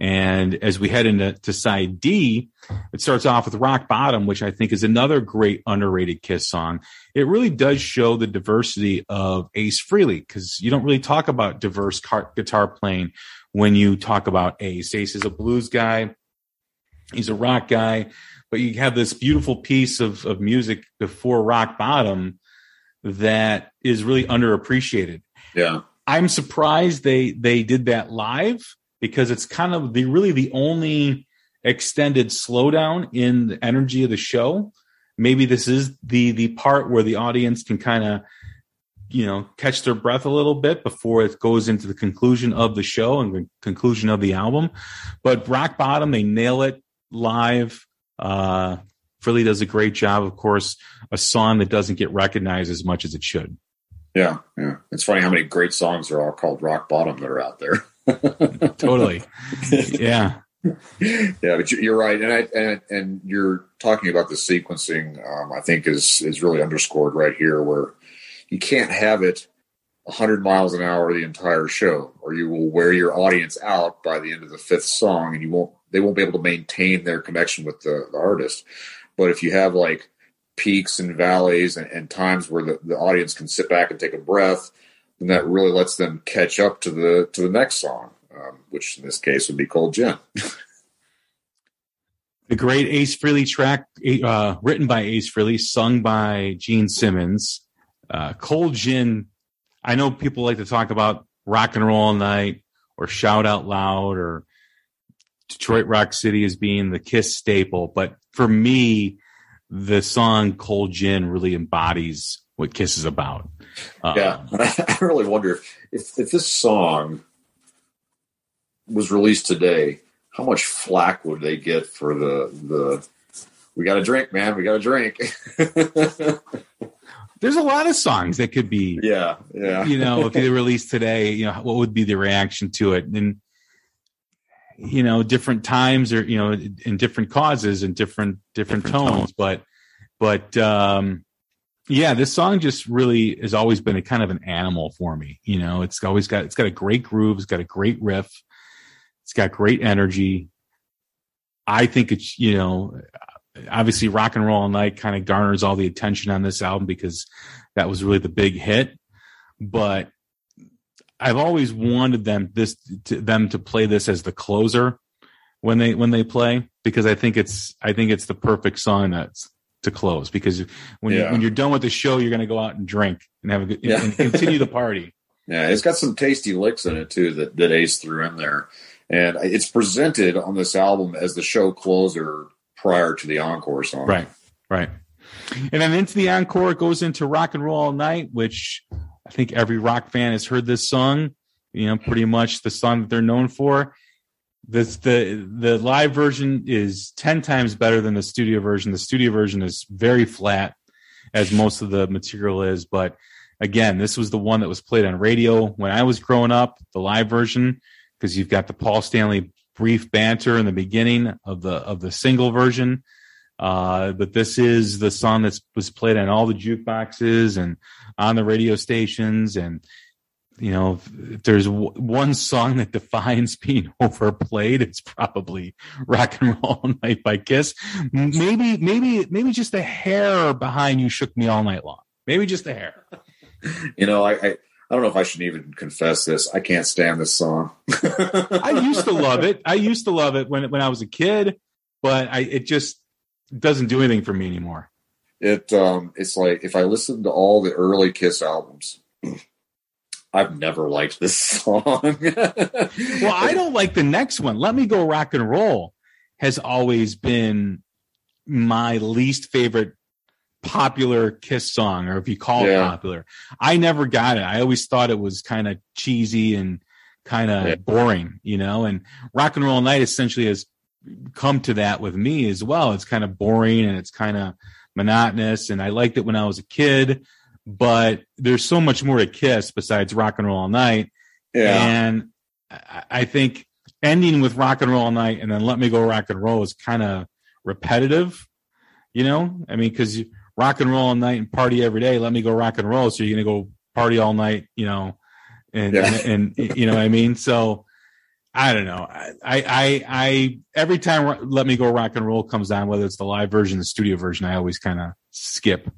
And as we head into to side D, it starts off with Rock Bottom, which I think is another great underrated Kiss song. It really does show the diversity of Ace Frehley because you don't really talk about diverse guitar playing when you talk about Ace. Ace is a blues guy. He's a rock guy, but you have this beautiful piece of, of music before Rock Bottom that is really underappreciated. yeah, I'm surprised they they did that live because it's kind of the really the only extended slowdown in the energy of the show. Maybe this is the the part where the audience can kind of you know catch their breath a little bit before it goes into the conclusion of the show and the conclusion of the album. But Rock Bottom, they nail it live. Uh Philly does a great job, of course, a song that doesn't get recognized as much as it should. yeah, yeah. It's funny how many great songs are all called Rock Bottom that are out there. Totally. yeah. yeah, but you- you're right, and I, and and you're talking about the sequencing. Um, I think is is really underscored right here, where you can't have it 100 miles an hour the entire show, or you will wear your audience out by the end of the fifth song, and you won't they won't be able to maintain their connection with the, the artist. But if you have like peaks and valleys and, and times where the, the audience can sit back and take a breath, that really lets them catch up to the to the next song, um, which in this case would be Cold Gin. the great Ace Frehley track, uh, written by Ace Frehley, sung by Gene Simmons. Uh, Cold Gin. I know people like to talk about rock and roll all night or shout out loud or Detroit Rock City as being the Kiss staple, but for me, the song Cold Gin really embodies what Kiss is about. Uh, yeah, I really wonder if, if if this song was released today, how much flack would they get for the the we got a drink, man, we got a drink. There's a lot of songs that could be, yeah, yeah. you know, if they released today, you know, what would be the reaction to it? And you know, different times or you know, in different causes and different different, different tones, tones, but but um yeah, this song just really has always been a kind of an animal for me. You know, it's always got it's got a great groove, it's got a great riff, it's got great energy. I think it's you know obviously rock and roll all night kind of garners all the attention on this album because that was really the big hit but i've always wanted them this to, them to play this as the closer when they when they play because i think it's i think it's the perfect song that's to close because when yeah. you, when you're done with the show you're going to go out and drink and have a good yeah. and continue the party yeah it's got some tasty licks in it too that that ace threw in there and it's presented on this album as the show closer prior to the encore song. Right, right. And then into the encore, it goes into Rock and Roll All Night, which I think every rock fan has heard this song. You know, pretty much the song that they're known for. This the the live version is ten times better than the studio version. The studio version is very flat, as most of the material is. But again, this was the one that was played on radio when I was growing up. The live version, because you've got the Paul Stanley brief banter in the beginning of the of the single version. Uh, but this is the song that was played on all the jukeboxes and on the radio stations. And you know, if there's w- one song that defines being overplayed, it's probably "Rock and Roll All Night" by Kiss. Maybe, maybe, maybe just a hair behind "You Shook Me All Night Long." Maybe just a hair. You know, I, I I don't know if I should even confess this. I can't stand this song. I used to love it. I used to love it when when I was a kid, but I it just doesn't do anything for me anymore. It um it's like if I listen to all the early Kiss albums, I've never liked this song. well, I don't like the next one. Let me go rock and roll has always been my least favorite popular Kiss song, or if you call yeah. it popular. I never got it. I always thought it was kind of cheesy and kind of yeah. boring, you know. And Rock and Roll Night essentially has come to that with me as well. It's kind of boring and it's kind of monotonous. And I liked it when I was a kid, but there's so much more to Kiss besides Rock and Roll All Night. Yeah. And I think ending with Rock and Roll All Night and then Let Me Go Rock and Roll is kind of repetitive. You know, I mean, because rock and roll all night and party every day. Let me go rock and roll. So you're going to go party all night, you know, and, yeah. and, and, you know what I mean? So I don't know. I, I, I, every time Let Me Go Rock and Roll comes on, whether it's the live version, the studio version, I always kind of skip.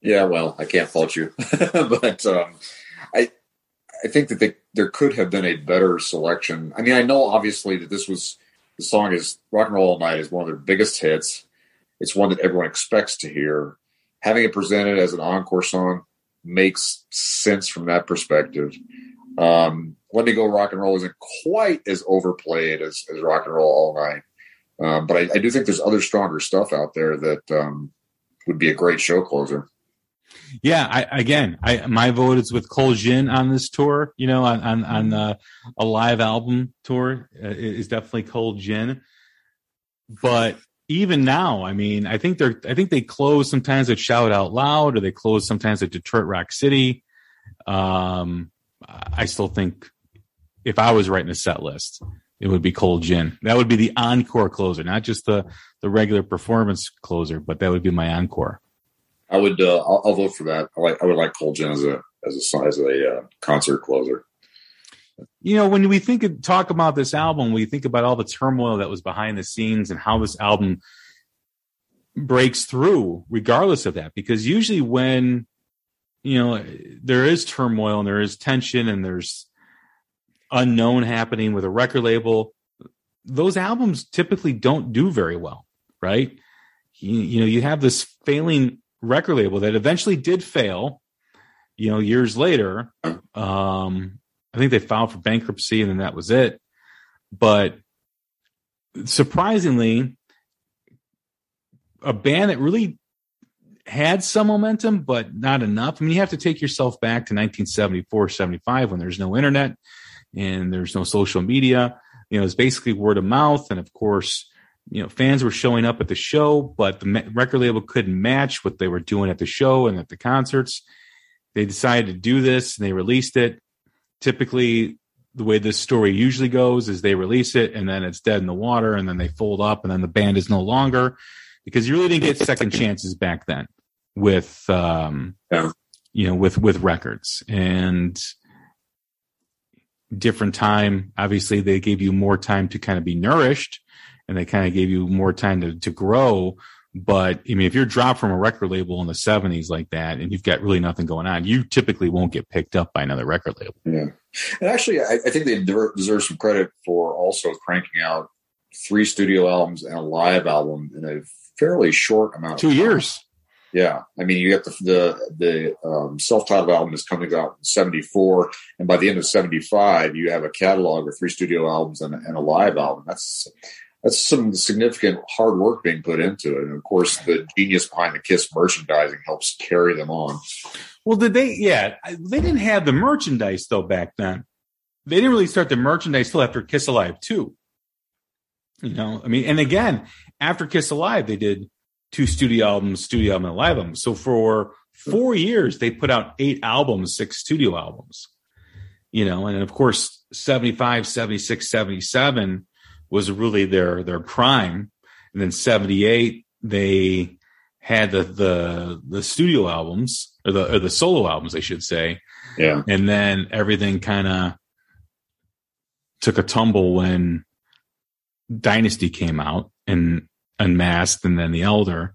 Yeah, well, I can't fault you, but um, I, I think that they, there could have been a better selection. I mean, I know obviously that this was the song is Rock and Roll All Night is one of their biggest hits. It's one that everyone expects to hear. Having it presented as an encore song makes sense from that perspective. Um, Let Me Go Rock and Roll isn't quite as overplayed as, as Rock and Roll All Night. Um, but I, I, do think there's other stronger stuff out there that um, would be a great show closer. Yeah, I, again, I, my vote is with Cold Gin on this tour. You know, on on, on uh, a live album tour uh, is definitely Cold Gin. But even now, I mean, I think they're, I think they close sometimes at Shout Out Loud or they close sometimes at Detroit Rock City. Um, I still think if I was writing a set list, it would be Cold Gin. That would be the encore closer, not just the, the regular performance closer, but that would be my encore. I would, uh, I'll, I'll, vote for that. I like, I would like Cold Gin as a, as a as a uh, concert closer. you know, when we think of, talk about this album, we think about all the turmoil that was behind the scenes and how this album breaks through, regardless of that. Because usually, when you know there is turmoil and there is tension and there's unknown happening with a record label, those albums typically don't do very well, right? You, you know, you have this failing record label that eventually did fail. You know, years later, um, I think they filed for bankruptcy and then that was it. But surprisingly, a band that really had some momentum, but not enough. I mean, you have to take yourself back to 1974, 75 when there's no internet and there's no social media. You know, it's basically word of mouth. And of course, you know, fans were showing up at the show, but the record label couldn't match what they were doing at the show and at the concerts. They decided to do this and they released it typically the way this story usually goes is they release it and then it's dead in the water and then they fold up and then the band is no longer because you really didn't get second chances back then with um Yeah. you know with with records and different time obviously they gave you more time to kind of be nourished and they kind of gave you more time to to grow but I mean, if you're dropped from a record label in the 70s like that, and you've got really nothing going on, you typically won't get picked up by another record label. Yeah, and actually, I, I think they deserve some credit for also cranking out three studio albums and a live album in a fairly short amount. of Two years. Yeah, I mean, you got the the the um, self-titled album is coming out in '74, and by the end of '75, you have a catalog of three studio albums and, and a live album. That's that's some significant hard work being put into it, and of course, the genius behind the Kiss merchandising helps carry them on. Well, did they? Yeah, they didn't have the merchandise though back then. They didn't really start the merchandise till after Kiss Alive too. You know, I mean, and again, after Kiss Alive, they did two studio albums, studio album, and live album. So for four years, they put out eight albums, six studio albums. You know, and of course, 75, 76, 77 was really their their prime. And then 78, they had the the the studio albums or the or the solo albums, I should say. Yeah, And then everything kind of took a tumble when Dynasty came out and Unmasked and then The Elder.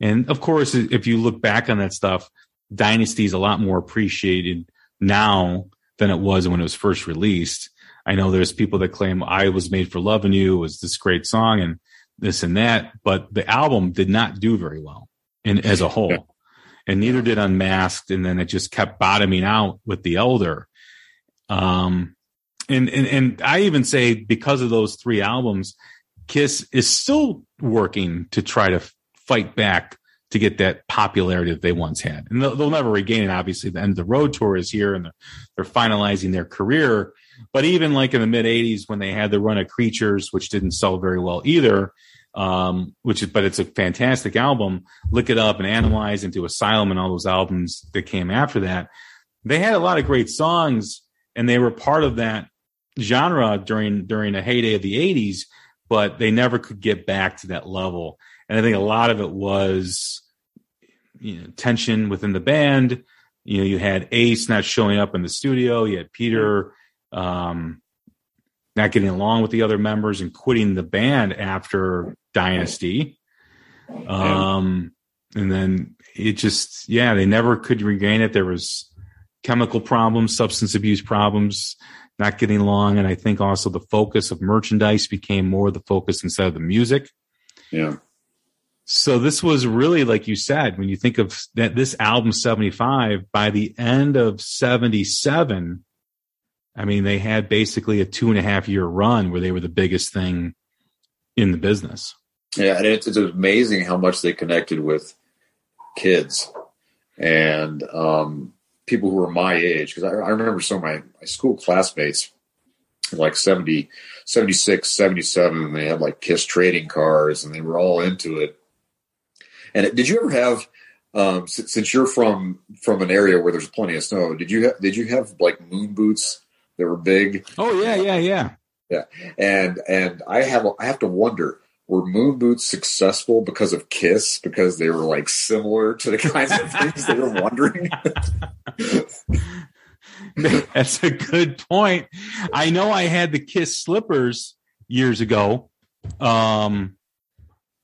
And of course, if you look back on that stuff, Dynasty is a lot more appreciated now than it was when it was first released. I know there's people that claim I was made for loving you was this great song and this and that, but the album did not do very well in as a whole. Yeah. And neither did Unmasked. And then it just kept bottoming out with the elder. Um, and, and, and I even say because of those three albums, Kiss is still working to try to fight back to get that popularity that they once had. And they'll, they'll never regain it. Obviously, the end of the road tour is here and they're, they're finalizing their career. But even like in the mid 80s, when they had the run of Creatures, which didn't sell very well either, um, which is, but it's a fantastic album. Lick It Up and Animalize into Asylum and all those albums that came after that. They had a lot of great songs and they were part of that genre during, during a heyday of the 80s, but they never could get back to that level. And I think a lot of it was, you know, tension within the band. You know, you had Ace not showing up in the studio. You had Peter, um, not getting along with the other members and quitting the band after Dynasty. Um, and then it just, yeah, they never could regain it. There was chemical problems, substance abuse problems, not getting along. And I think also the focus of merchandise became more the focus instead of the music. yeah, So this was really, like you said, when you think of that, this album 75, by the end of 77, I mean, they had basically a two and a half year run where they were the biggest thing in the business. yeah, and it's, it's amazing how much they connected with kids and um, people who were my age. Because I, I remember some of my, my school classmates, like 70, 76, 77, and they had like Kiss trading cards, and they were all into it. And did you ever have? Um, since, since you're from from an area where there's plenty of snow, did you ha- did you have like moon boots that were big? Oh, yeah, yeah, yeah. Yeah. And and I have I have to wonder were Moon Boots successful because of Kiss because they were like similar to the kinds of things they were wondering? That's a good point. I know I had the Kiss slippers years ago, um,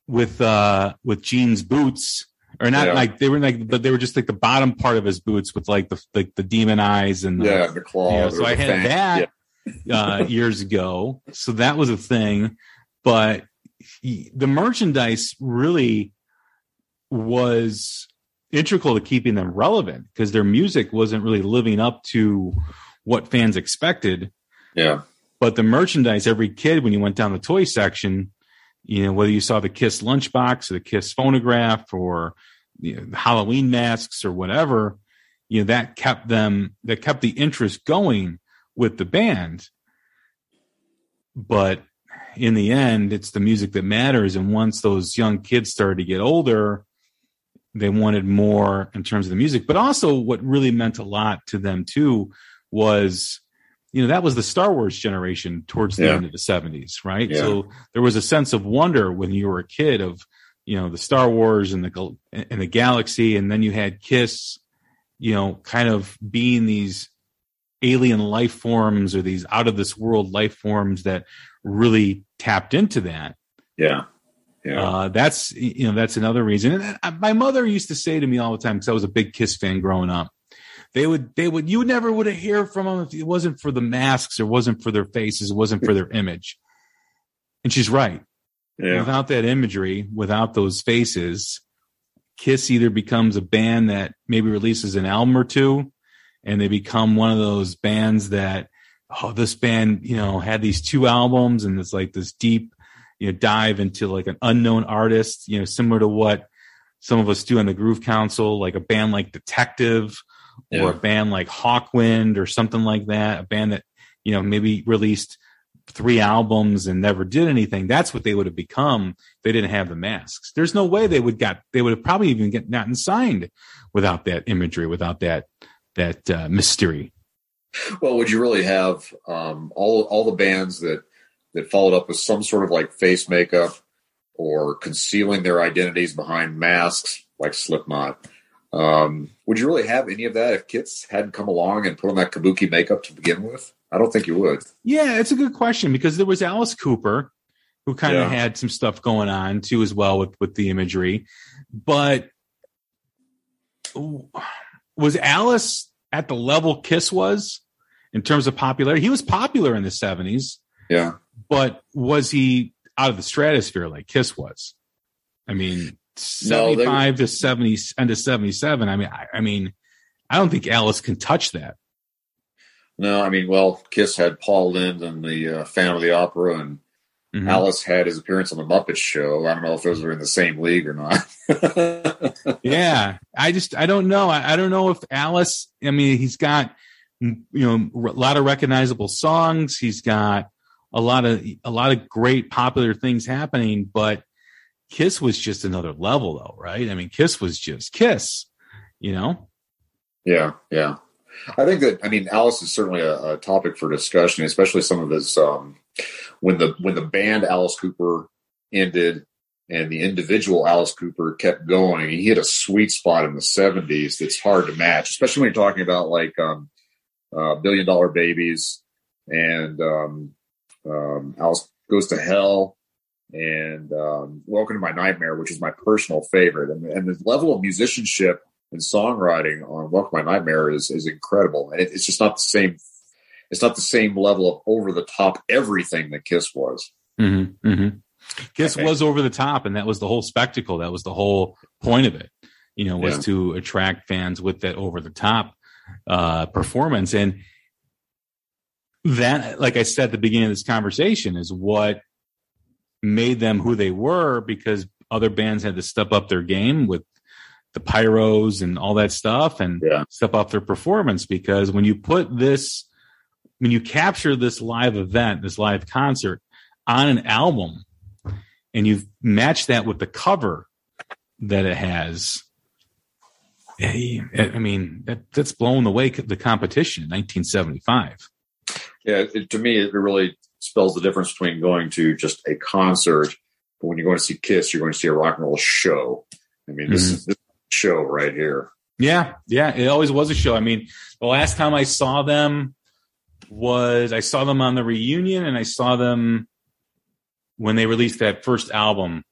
with uh with Gene's boots, or not Yeah. like they were like, but they were just like the bottom part of his boots with like the like the demon eyes and the, yeah, the claw. Yeah, or so I had fang. that Yeah. uh, years ago. So that was a thing. But he- the merchandise really was integral to keeping them relevant because their music wasn't really living up to what fans expected. Yeah, But the merchandise, every kid, when you went down the toy section, you know, whether you saw the Kiss lunchbox or the Kiss phonograph or you know, Halloween masks or whatever, you know, that kept them, that kept the interest going with the band. But in the end, it's the music that matters. And once those young kids started to get older, they wanted more in terms of the music. But also, what really meant a lot to them too was, you know, that was the Star Wars generation towards the Yeah. end of the 70s, right? Yeah. So there was a sense of wonder when you were a kid of, you know, the Star Wars and the and the galaxy, and then you had Kiss, you know, kind of being these alien life forms or these out of this world life forms that really tapped into that. yeah, yeah. Uh, that's you know that's another reason. And uh, my mother used to say to me all the time because I was a big Kiss fan growing up. They would they would you never would have hear from them if it wasn't for the masks, or wasn't for their faces, it wasn't for their image. And she's right. Yeah. Without that imagery, without those faces, Kiss either becomes a band that maybe releases an album or two, and they become one of those bands that, oh, this band, you know, had these two albums and it's like this deep, you know, dive into like an unknown artist, you know, similar to what some of us do on the Groove Council, like a band like Detective or a band like Hawkwind or something like that, a band that, you know, maybe released three albums and never did anything. That's what they would have become if they didn't have the masks. There's no way they would got they would have probably even get gotten signed without that imagery, without that that uh, mystery. Well, would you really have um, all all the bands that that followed up with some sort of like face makeup or concealing their identities behind masks, like Slipknot? Um, would you really have any of that if Kiss hadn't come along and put on that kabuki makeup to begin with? I don't think you would. Yeah, it's a good question because there was Alice Cooper who kind of Yeah. had some stuff going on too as well with with the imagery. But was Alice at the level Kiss was in terms of popularity? He was popular in the 70s, Yeah, but was he out of the stratosphere like Kiss was? I mean, No, they- 75 to 70 and to 77. I mean, I, I mean, I don't think Alice can touch that. No, I mean, well, Kiss had Paul Lynde and the uh, Phantom of the Opera, and Mhm. Alice had his appearance on the Muppet Show. I don't know if those are in the same league or not. yeah i just i don't know I, I don't know if alice i mean he's got mm, you know a lot of recognizable songs he's got a lot of a lot of great popular things happening but kiss was just another level though right i mean kiss was just kiss you know Yeah, yeah. I think that I mean Alice is certainly a, a topic for discussion, especially some of his um, when the when the band Alice Cooper ended and the individual Alice Cooper kept going. He hit a sweet spot in the '70s that's hard to match, especially when you're talking about like um, uh, Billion Dollar Babies and um, um, Alice Goes to Hell and um, Welcome to My Nightmare, which is my personal favorite, and, and the level of musicianship and songwriting on Welcome to My Nightmare is is incredible, and it, it's just not the same. It's not the same level of over the top everything that Kiss was. mm-hmm, mm-hmm. kiss Okay. was over the top and that was the whole spectacle that was the whole point of it you know was Yeah. to attract fans with that over the top uh performance and that like i said at the beginning of this conversation is what made them who they were because other bands had to step up their game with the pyros and all that stuff and Yeah. step up their performance because when you put this when you capture this live event this live concert on an album and you match that with the cover that it has i mean that, that's blowing away the competition in 1975 Yeah, it, to me, it really spells the difference between going to just a concert But when you're going to see Kiss, you're going to see a rock and roll show. I mean, this Mhm. is this show right here. Yeah, yeah, it always was a show. I mean, the last time I saw them was I saw them on the reunion, and I saw them when they released that first album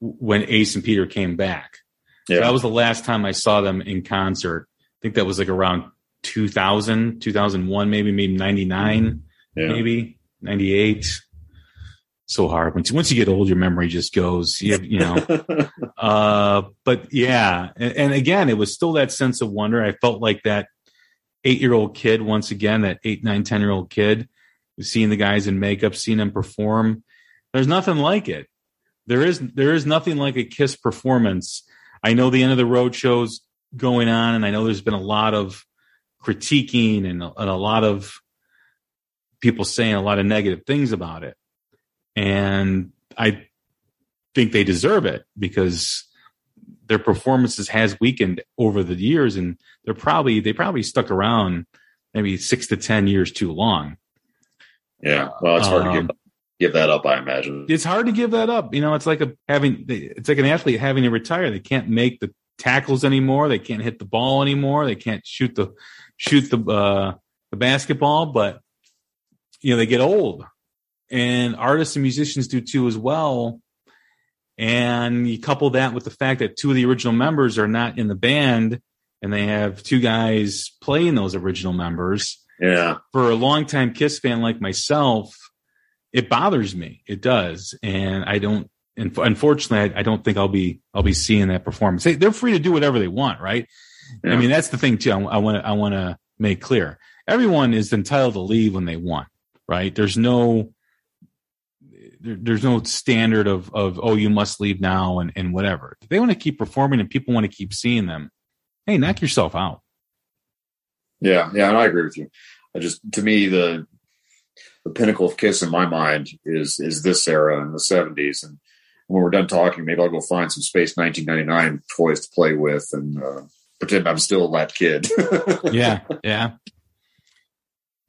when Ace and Peter came back. So Yeah. that was the last time I saw them in concert. I think that was like around 2000, 2001, maybe, maybe 99, mm-hmm. yeah. maybe 98. So hard. Once, once you get old, your memory just goes, you, you know. Uh, but yeah, and, and again, it was still that sense of wonder. I felt like that eight year old kid, once again, that eight, nine, 10 year old kid, seeing the guys in makeup, seeing them perform. There's nothing like it. There is, there is nothing like a Kiss performance. I know the end of the road shows going on, and I know there's been a lot of critiquing and and a lot of people saying a lot of negative things about it. And I think they deserve it because their performances has weakened over the years and they're probably they probably stuck around maybe six to ten years too long. Yeah. Well, it's hard to Um, give, give that up, I imagine. it's hard to give that up. You know it's like a having it's like an athlete having to retire. They can't make the tackles anymore. They can't hit the ball anymore. They can't shoot the shoot the uh the basketball but you know they get old and artists and musicians do too as well and you couple that with the fact that two of the original members are not in the band and they have two guys playing those original members Yeah. for a longtime Kiss fan like myself, it bothers me. It does, and I don't. And unfortunately, I, I don't think I'll be I'll be seeing that performance. They, they're free to do whatever they want, right? Yeah. I mean, that's the thing too. I want to I want to make clear: everyone is entitled to leave when they want, right? There's no there, there's no standard of of oh you must leave now and and whatever. If they want to keep performing and people want to keep seeing them, hey, knock yourself out. Yeah, yeah, and I agree with you. I just to me the the pinnacle of Kiss in my mind is is this era in the seventies. And when we're done talking, maybe I'll go find some Space 1999 toys to play with and uh, pretend I'm still that kid. yeah, yeah.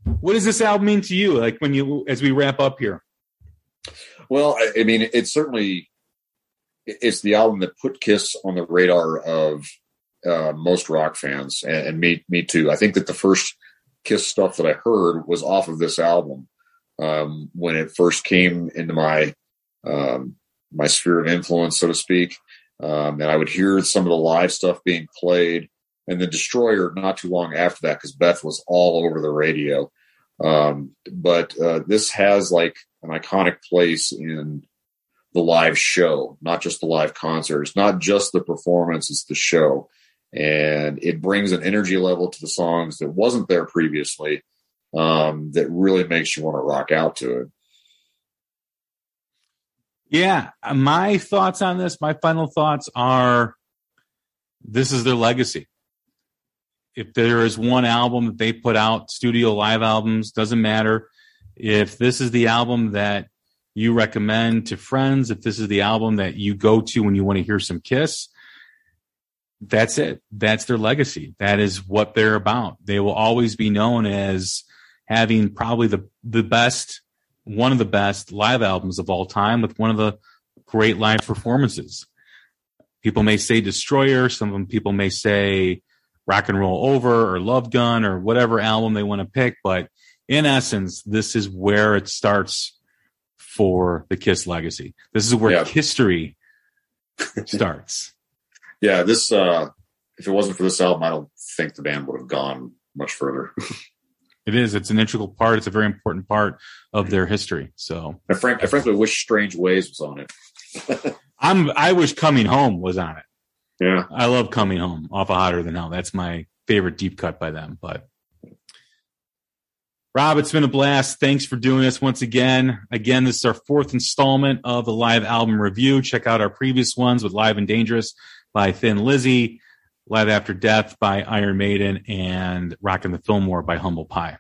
What does this album mean to you? Like when you, as we wrap up here. Well, I, I mean, it's certainly it's the album that put Kiss on the radar of uh, most rock fans, and, and me, me too. I think that the first Kiss stuff that I heard was off of this album um, when it first came into my um, my sphere of influence, so to speak. Um, and I would hear some of the live stuff being played, and the Destroyer not too long after that because Beth was all over the radio. Um, but uh, this has like an iconic place in the live show, not just the live concerts, not just the performance, it's the show. And it brings an energy level to the songs that wasn't there previously um, that really makes you want to rock out to it. Yeah, my thoughts on this, my final thoughts are this is their legacy. If there is one album that they put out, studio live albums, doesn't matter. If this is the album that you recommend to friends, if this is the album that you go to when you want to hear some Kiss, that's it. That's their legacy. That is what they're about. They will always be known as having probably the, the best, one of the best live albums of all time with one of the great live performances. People may say Destroyer. Some of them people may say Rock and Roll Over or Love Gun or whatever album they want to pick. But in essence, this is where it starts for the Kiss legacy. This is where Yeah. history starts. Yeah, this, uh, if it wasn't for this album, I don't think the band would have gone much further. It is. It's an integral part. It's a very important part of their history. So I, frank, I frankly wish Strange Ways was on it. I'm. I wish Coming Home was on it. Yeah. I love Coming Home off of Hotter Than Hell. That's my favorite deep cut by them. But Rob, it's been a blast. Thanks for doing this once again. Again, this is our fourth installment of the live album review. Check out our previous ones with Live and Dangerous by Thin Lizzy, Live After Death by Iron Maiden, and Rockin' the Fillmore by Humble Pie.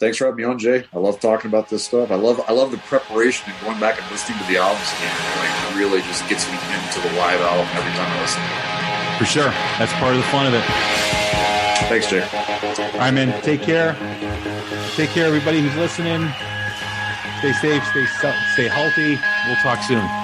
Thanks for having me on, Jay. I love talking about this stuff. I love I love the preparation and going back and listening to the albums again. Like, it really just gets me into the live album every time I listen. For sure. That's part of the fun of it. Thanks. All right, man. Take care. Take care, everybody who's listening. Stay safe. Stay stay healthy. We'll talk soon.